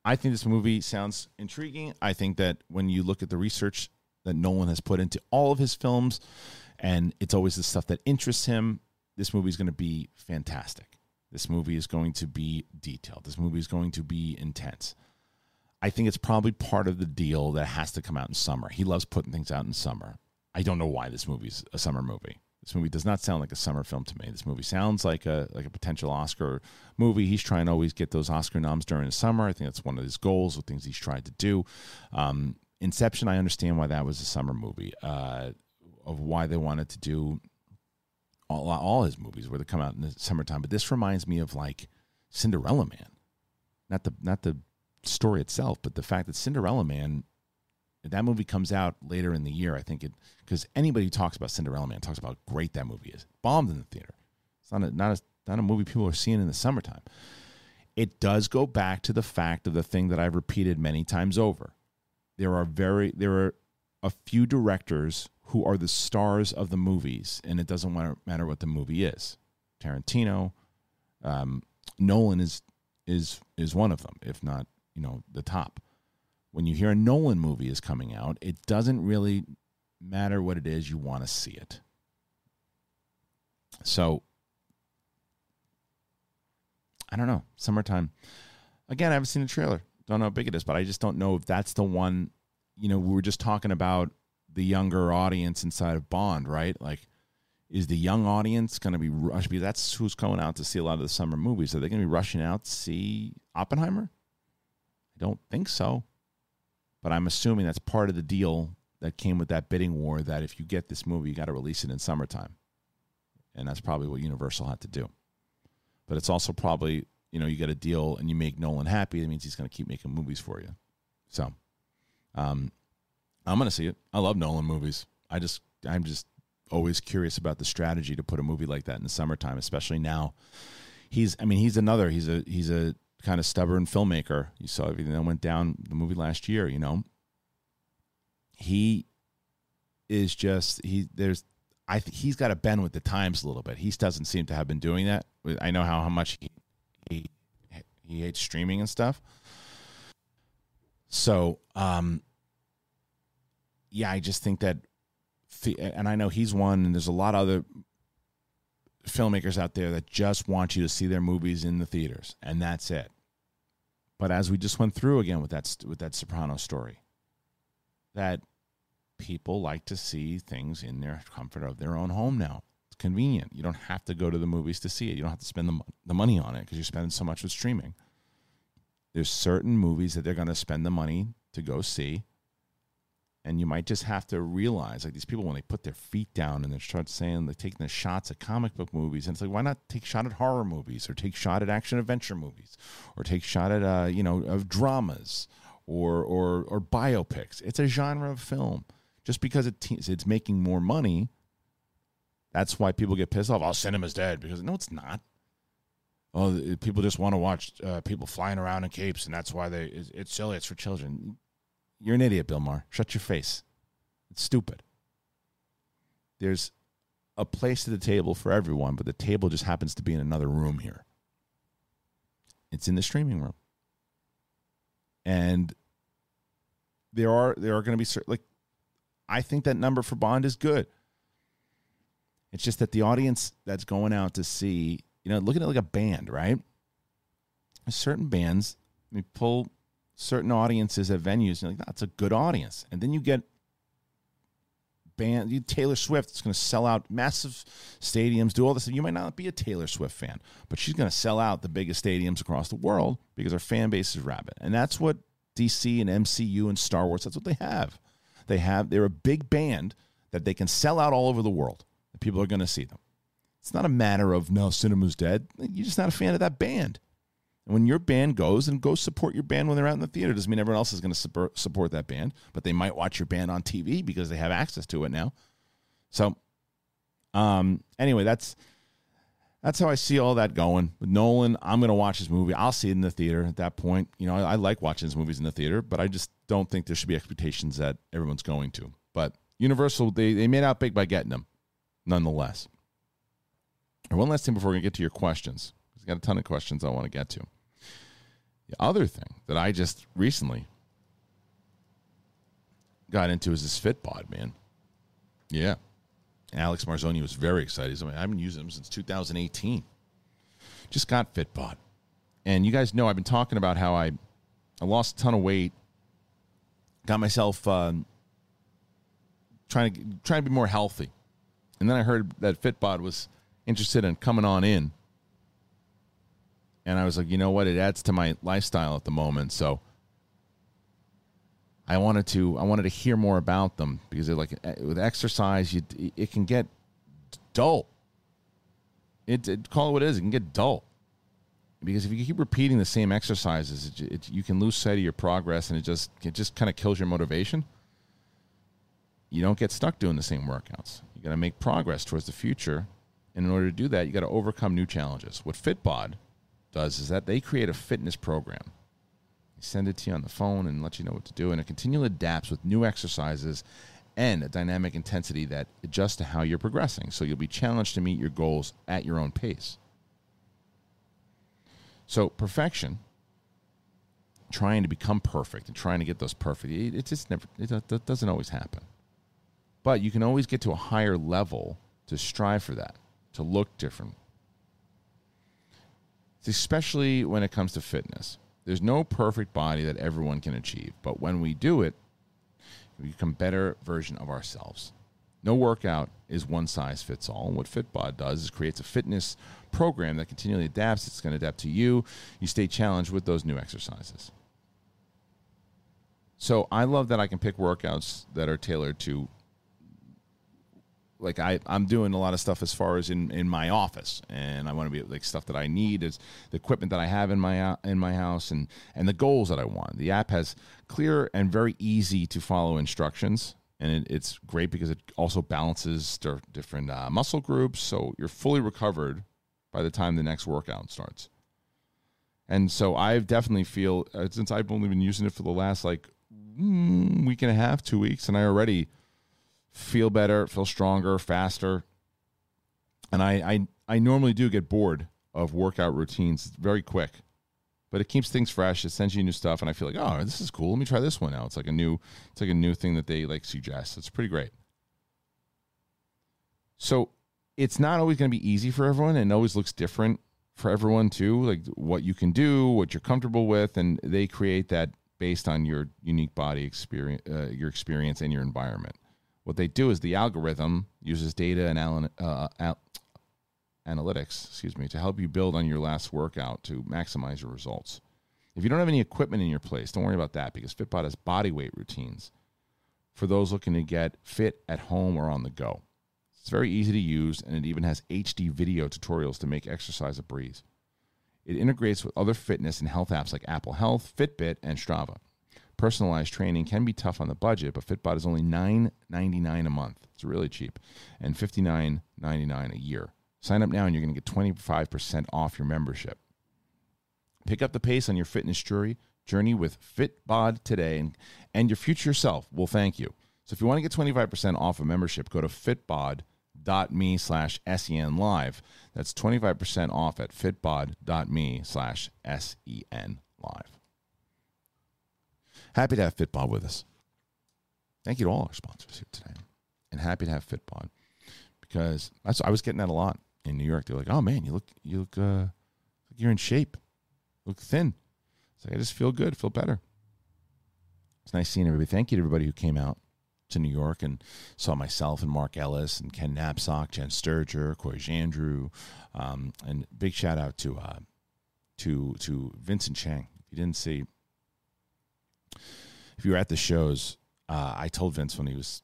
I think this movie sounds intriguing. I think that when you look at the research that Nolan has put into all of his films, and it's always the stuff that interests him. This movie is going to be fantastic. This movie is going to be detailed. This movie is going to be intense. I think it's probably part of the deal that has to come out in summer. He loves putting things out in summer. I don't know why this movie's a summer movie. This movie does not sound like a summer film to me. This movie sounds like a like a potential Oscar movie. He's trying to always get those Oscar noms during the summer. I think that's one of his goals, or things he's tried to do. Um, Inception, I understand why that was a summer movie. Uh, of why they wanted to do all, all his movies where they come out in the summertime. But this reminds me of like Cinderella Man, not the not the story itself, but the fact that Cinderella Man, that movie comes out later in the year. I think it because anybody who talks about Cinderella Man talks about how great that movie is. Bombed in the theater. It's not a, not a, not a movie people are seeing in the summertime. It does go back to the fact of the thing that I've repeated many times over. There are very there are a few directors who are the stars of the movies, and it doesn't matter what the movie is. Tarantino, um, Nolan is is is one of them, if not you know the top. When you hear a Nolan movie is coming out, it doesn't really matter what it is; you want to see it. So, I don't know. Summertime. Again, I haven't seen the trailer. Don't know how big it is, but I just don't know if that's the one. You know, we were just talking about the younger audience inside of Bond, right? Like, is the young audience going to be rushed? Because that's who's going out to see a lot of the summer movies. Are they going to be rushing out to see Oppenheimer? I don't think so. But I'm assuming that's part of the deal that came with that bidding war that if you get this movie, you got to release it in summertime. And that's probably what Universal had to do. But it's also probably, you know, you get a deal and you make Nolan happy. That means he's going to keep making movies for you. So, um, I'm going to see it. I love Nolan movies. I just, I'm just always curious about the strategy to put a movie like that in the summertime, especially now. He's, I mean, he's another. He's a, he's a kind of stubborn filmmaker. You saw everything that went down the movie last year. You know, he is just he. There's, I think he's got to bend with the times a little bit. He doesn't seem to have been doing that. I know how how much he he he hates streaming and stuff. So, um, yeah, I just think that, and I know he's one, and there's a lot of other filmmakers out there that just want you to see their movies in the theaters, and that's it. But as we just went through again with that with that Soprano story, that people like to see things in their comfort of their own home now. It's convenient. You don't have to go to the movies to see it. You don't have to spend the, the money on it because you're spending so much with streaming. There's certain movies that they're going to spend the money to go see And you might just have to realize, like these people, when they put their feet down and they start saying they're taking the shots at comic book movies, and it's like, why not take shot at horror movies, or take shot at action adventure movies, or take shot at uh, you know of dramas, or or or biopics? It's a genre of film. Just because it te- it's making more money, that's why people get pissed off. Oh, cinema's dead because no, it's not. Oh, people just want to watch uh, people flying around in capes, and that's why they. It's, it's silly. It's for children. You're an idiot, Bill Maher. Shut your face. It's stupid. There's a place at the table for everyone, but the table just happens to be in another room here. It's in the streaming room. And there are there are going to be certain like I think that number for Bond is good. It's just that the audience that's going out to see, you know, look at like a band, right? Certain bands, we pull certain audiences at venues, you're like, that's a good audience. And then you get band you Taylor Swift is going to sell out massive stadiums, do all this. You might not be a Taylor Swift fan, but she's going to sell out the biggest stadiums across the world because her fan base is rabid. And that's what DC and MCU and Star Wars, that's what they have. They have they're a big band that they can sell out all over the world. And people are going to see them. It's not a matter of no cinema's dead. You're just not a fan of that band. And when your band goes, and go support your band when they're out in the theater. Doesn't mean everyone else is going to support that band, but they might watch your band on TV because they have access to it now. So, um, anyway, that's that's how I see all that going. With Nolan, I'm going to watch his movie. I'll see it in the theater at that point. You know, I, I like watching his movies in the theater, but I just don't think there should be expectations that everyone's going to. But Universal, they, they made out big by getting them, nonetheless. And one last thing before we get to your questions. I've got a ton of questions I want to get to. The other thing that I just recently got into is this Fitbod, man. Yeah. Alex Marzoni was very excited. I have been using them since 2018. Just got Fitbod. And you guys know I've been talking about how I, I lost a ton of weight, got myself um, trying to trying to be more healthy. And then I heard that Fitbod was interested in coming on in and I was like, you know what? It adds to my lifestyle at the moment. So I wanted to I wanted to hear more about them because like eh, with exercise, you it can get dull. It, it call it what it is. It can get dull because if you keep repeating the same exercises, it, it, you can lose sight of your progress, and it just it just kind of kills your motivation. You don't get stuck doing the same workouts. You got to make progress towards the future, and in order to do that, you got to overcome new challenges. What Fitbod does is that they create a fitness program. They send it to you on the phone and let you know what to do, and it continually adapts with new exercises and a dynamic intensity that adjusts to how you're progressing. So you'll be challenged to meet your goals at your own pace. So perfection, trying to become perfect and trying to get those perfect, it just never it doesn't always happen. But you can always get to a higher level to strive for that, to look different, especially when it comes to fitness. There's no perfect body that everyone can achieve, but when we do it, we become a better version of ourselves. No workout is one size fits all. And what Fitbod does is creates a fitness program that continually adapts. It's going to adapt to you. You stay challenged with those new exercises. So I love that I can pick workouts that are tailored to like I, I'm doing a lot of stuff as far as in, in my office and I want to be like stuff that I need is the equipment that I have in my in my house and and the goals that I want. The app has clear and very easy to follow instructions and it, it's great because it also balances different uh, muscle groups so you're fully recovered by the time the next workout starts. And so I definitely feel uh, since I've only been using it for the last like mm, week and a half, 2 weeks and I already feel better, feel stronger, faster. And I, I, I normally do get bored of workout routines very quick, but it keeps things fresh. It sends you new stuff, and I feel like, oh, this is cool. Let me try this one out. It's like a new, it's like a new thing that they like suggest. It's pretty great. So it's not always going to be easy for everyone, and always looks different for everyone too. Like what you can do, what you're comfortable with, and they create that based on your unique body experience, uh, your experience, and your environment. What they do is the algorithm uses data and uh, al- analytics, excuse me, to help you build on your last workout to maximize your results. If you don't have any equipment in your place, don't worry about that because Fitbod has body weight routines for those looking to get fit at home or on the go. It's very easy to use, and it even has HD video tutorials to make exercise a breeze. It integrates with other fitness and health apps like Apple Health, Fitbit, and Strava. Personalized training can be tough on the budget, but Fitbod is only $9.99 a month. It's really cheap, and $59.99 a year. Sign up now and you're going to get 25% off your membership. Pick up the pace on your fitness journey, journey with Fitbod today, and, and your future self will thank you. So if you want to get 25% off a membership, go to fitbod.me slash sen live. That's 25% off at fitbod.me slash sen live. Happy to have Fitbod with us. Thank you to all our sponsors here today. And happy to have Fitbod because I was getting that a lot in New York. They're like, "Oh man, you look you look uh, you're in shape. You look thin." It's like I just feel good, feel better. It's nice seeing everybody. Thank you to everybody who came out to New York and saw myself and Mark Ellis and Ken Napzok, Jen Sturger, Corey Jandrew, um, and big shout out to uh, to to Vincent Chang. If you didn't see, if you were at the shows, uh, I told Vince when he was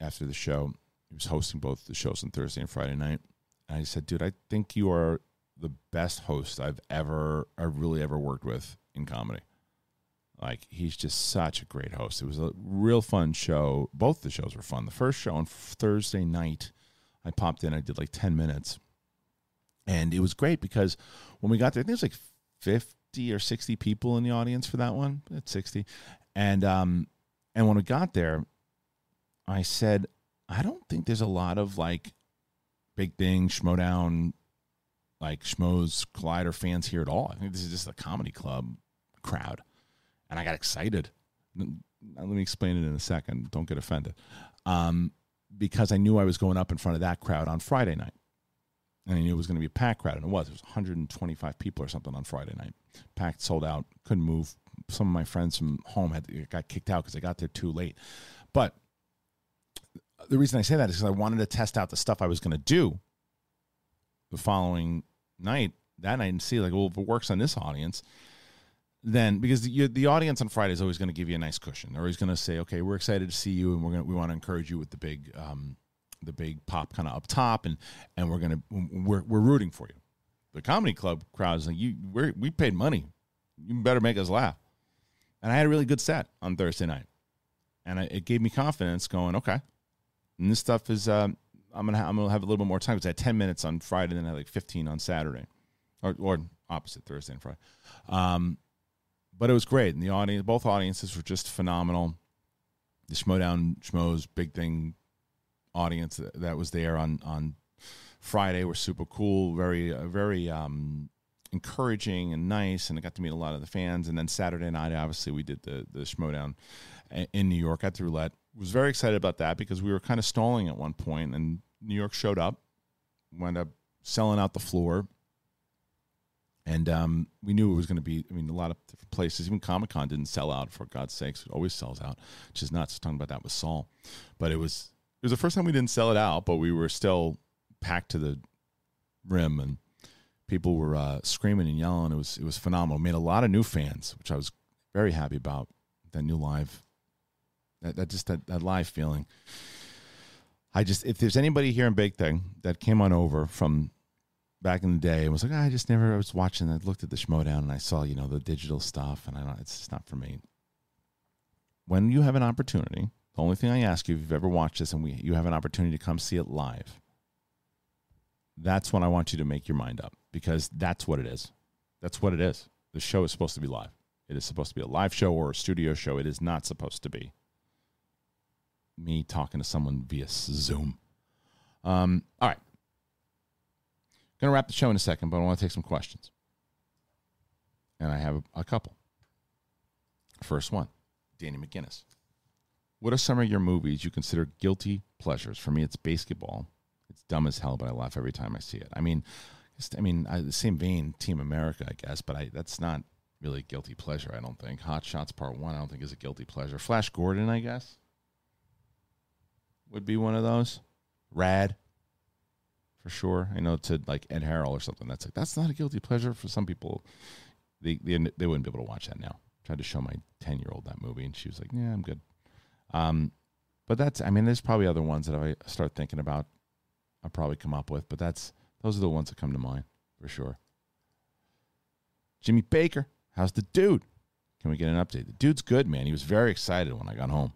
after the show, he was hosting both the shows on Thursday and Friday night. And I said, dude, I think you are the best host I've ever, I really ever worked with in comedy. Like he's just such a great host. It was a real fun show. Both the shows were fun. The first show on Thursday night, I popped in. I did like ten minutes, and it was great because when we got there, I think it was like fifty or sixty people in the audience for that one. At sixty, and um, and when we got there, I said, I don't think there's a lot of like big thing schmoedown like schmoes collider fans here at all. I think this is just a comedy club crowd and I got excited. Let me explain it in a second. Don't get offended. Um, because I knew I was going up in front of that crowd on Friday night. And I knew it was going to be a packed crowd, and it was. It was 125 people or something on Friday night. Packed, sold out, couldn't move. Some of my friends from home had got kicked out because they got there too late. But the reason I say that is because I wanted to test out the stuff I was going to do the following night, that night, and see like, well, if it works on this audience, then because the, the audience on Friday is always going to give you a nice cushion. They're always going to say, "Okay, we're excited to see you, and we're going we want to encourage you with the big um, the big pop kind of up top, and and we're gonna we're we're rooting for you." The comedy club crowd is like, "You we we paid money, you better make us laugh." And I had a really good set on Thursday night, and I, it gave me confidence. Going, okay, and this stuff is uh, I'm gonna ha- I'm gonna have a little bit more time because I had 10 minutes on Friday, and then I had like 15 on Saturday, or or opposite Thursday and Friday. Um, but it was great. And the audience, both audiences were just phenomenal. The Schmoedown Schmoes Big Thing audience that, was there on on Friday were super cool, very uh, very um, encouraging and nice, and I got to meet a lot of the fans. And then Saturday night, obviously, we did the the Schmoedown in New York at the Roulette. Was very excited about that because we were kind of stalling at one point, and New York showed up, wound up selling out the floor and um, we knew it was going to be. I mean, a lot of different places, even Comic Con didn't sell out. For God's sakes, it always sells out, which is nuts. Talking about that with Saul, but it was it was the first time we didn't sell it out, but we were still packed to the rim, and people were uh, screaming and yelling. It was it was phenomenal. Made a lot of new fans, which I was very happy about. That new live, that, that just that, that live feeling. I just if there's anybody here in Big Thing that came on over from back in the day and was like, oh, I just never I was watching. I looked at the Schmoedown and I saw, you know, the digital stuff, and I don't. It's just not for me. When you have an opportunity, the only thing I ask you, if you've ever watched this and we you have an opportunity to come see it live, that's when I want you to make your mind up because that's what it is. That's what it is. The show is supposed to be live. It is supposed to be a live show or a studio show. It is not supposed to be me talking to someone via Zoom. Um, all right. Going to wrap the show in a second, but I want to take some questions. And I have a, a couple. First one Danny McGinnis. What are some of your movies you consider guilty pleasures? For me, it's BASEketball. It's dumb as hell, but I laugh every time I see it. I mean, I mean, I, the same vein, Team America, I guess, but I, that's not really a guilty pleasure. I don't think. Hot Shots Part One, I don't think is a guilty pleasure. Flash Gordon, I guess, would be one of those. Rad, for sure. I know to like Ed Harrell or something. That's like that's not a guilty pleasure for some people. They they, they wouldn't be able to watch that now. I tried to show my ten year old that movie, and she was like, "Yeah, I'm good." Um, but that's I mean, there's probably other ones that I start thinking about, I'll probably come up with. But that's those are the ones that come to mind for sure. Jimmy Baker, how's the dude? Can we get an update? The dude's good, man. He was very excited when I got home.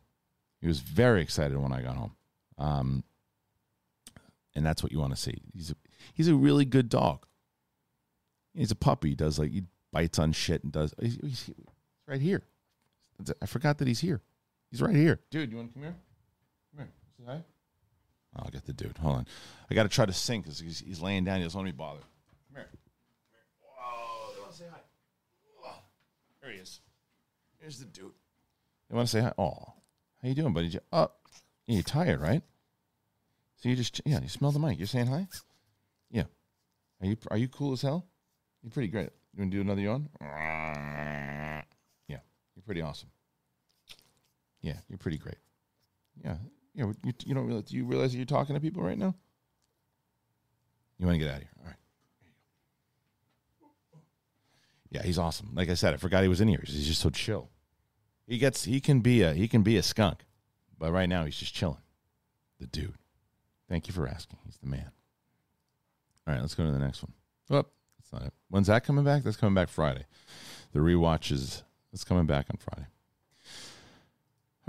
He was very excited when I got home. Um, and that's what you want to see. He's a, he's a really good dog. He's a puppy. He does like he bites on shit and does. He's, he's right here. I forgot that he's here. He's right here, dude. You want to come here? Come here. Say hi. Oh, I'll get the dude. Hold on. I got to try to sink because he's, he's laying down. He doesn't want to be bothered. Come here. Come here. Whoa. They want to say hi. Whoa. There he is. Here's the dude. You want to say hi? Oh, how you doing, buddy? You, Oh, you're tired, right? So you just yeah, you smell the mic. You're saying hi. Yeah. Are you are you cool as hell? You're pretty great. You want to do another yawn? Yeah, you're pretty awesome. Yeah, you're pretty great. Yeah, yeah. You, you don't realize? Do you realize that you're talking to people right now? You want to get out of here? All right. Yeah, he's awesome. Like I said, I forgot he was in here. He's just so chill. He gets he can be a he can be a skunk, but right now he's just chilling. The dude. Thank you for asking. He's the man. All right, let's go to the next one. Oh, that's not it. When's that coming back? That's coming back Friday. The rewatch is that's coming back on Friday.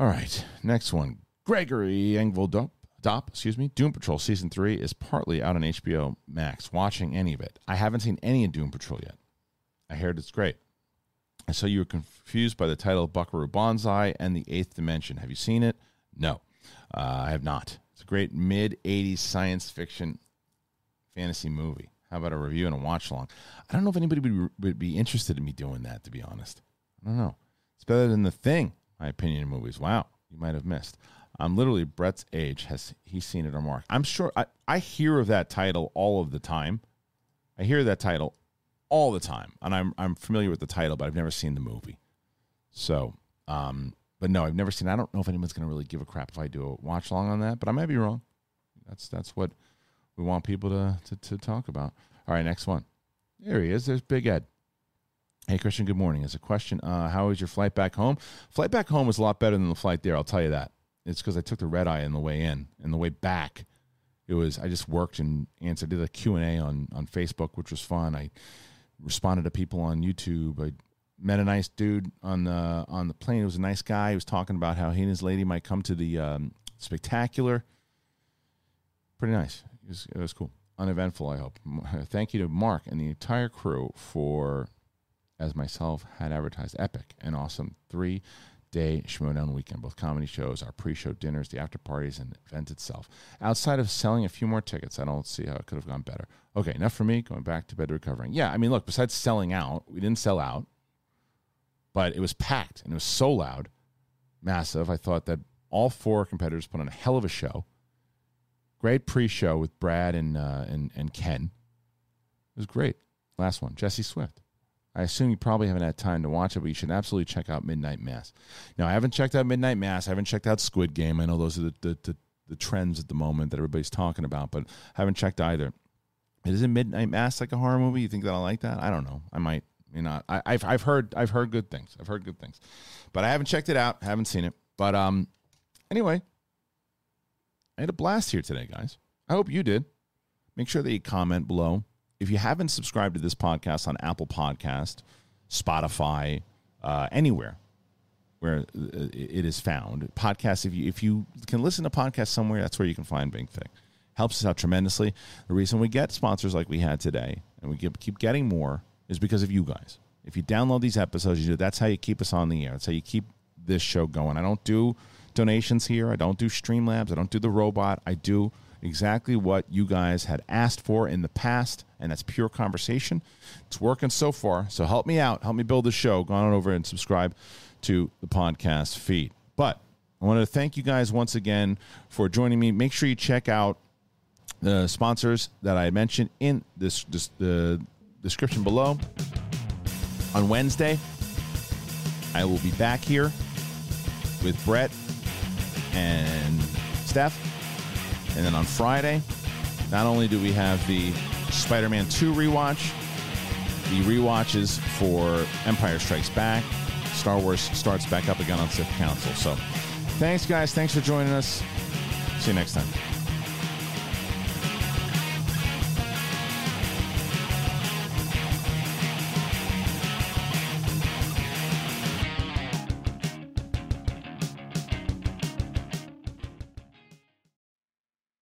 All right, next one. Gregory Engvall Dop, excuse me. Doom Patrol season three is partly out on HBO Max. Watching any of it, I haven't seen any of Doom Patrol yet. I heard it's great. I saw you were confused by the title of Buckaroo Banzai and the Eighth Dimension. Have you seen it? No, uh, I have not. It's a great mid 80s science fiction fantasy movie. How about a review and a watch along? I don't know if anybody would, would be interested in me doing that, to be honest. I don't know. It's better than The Thing, my opinion in movies. Wow, you might have missed. I'm literally Brett's age. Has he seen it or Mark? I'm sure I, I hear of that title all of the time. I hear that title all the time, and I'm I'm familiar with the title, but I've never seen the movie. So, um, but no, I've never seen. I don't know if anyone's going to really give a crap if I do a watch along on that, but I might be wrong. That's that's what we want people to, to to talk about. All right, next one. There he is. There's Big Ed. Hey Kristian, good morning. As a question, uh, how was your flight back home? Flight back home was a lot better than the flight there. I'll tell you that. It's because I took the red eye on the way in, and the way back, it was I just worked and answered did a Q and A on on Facebook, which was fun. I responded to people on YouTube. I met a nice dude on the on the plane. He was a nice guy. He was talking about how he and his lady might come to the um, spectacular. Pretty nice. It was, it was cool. Uneventful, I hope. Thank you to Mark and the entire crew for, as myself had advertised, epic and awesome three day Schmoedown weekend. Both comedy shows, our pre show dinners, the after parties, and the event itself. Outside of selling a few more tickets, I don't see how it could have gone better. Okay, enough for me. Going back to bed recovering. Yeah, I mean, look, besides selling out, we didn't sell out, but it was packed and it was so loud, massive. I thought that all four competitors put on a hell of a show. Great pre show with Brad and, uh, and, and Ken. It was great. Last one, Jesse Swift. I assume you probably haven't had time to watch it, but you should absolutely check out Midnight Mass. Now, I haven't checked out Midnight Mass. I haven't checked out Squid Game. I know those are the, the, the, the trends at the moment that everybody's talking about, but I haven't checked either. Isn't Midnight Mass like a horror movie? You think that I like that? I don't know. I might. You know, I, have I've heard I've heard good things. I've heard good things, but I haven't checked it out. Haven't seen it. But um, anyway, I had a blast here today, guys. I hope you did. Make sure that you comment below if you haven't subscribed to this podcast on Apple Podcast, Spotify, uh, anywhere where uh, it is found, podcasts. If you if you can listen to podcasts somewhere, that's where you can find Big Thing. Helps us out tremendously. The reason we get sponsors like we had today, and we keep getting more, is because of you guys. If you download these episodes, you do. That's how you keep us on the air. That's how you keep this show going. I don't do donations here. I don't do Streamlabs. I don't do the robot. I do exactly what you guys had asked for in the past, and that's pure conversation. It's working so far. So help me out. Help me build the show. Go on over and subscribe to the podcast feed. But I want to thank you guys once again for joining me. Make sure you check out the sponsors that I mentioned in this, this the description below. On Wednesday, I will be back here with Brett and Steph and then on Friday, not only do we have the Spider Man 2 rewatch, the rewatches for Empire Strikes Back, Star Wars starts back up again on Sith Council. So Thanks, guys. Thanks for joining us. See you next time.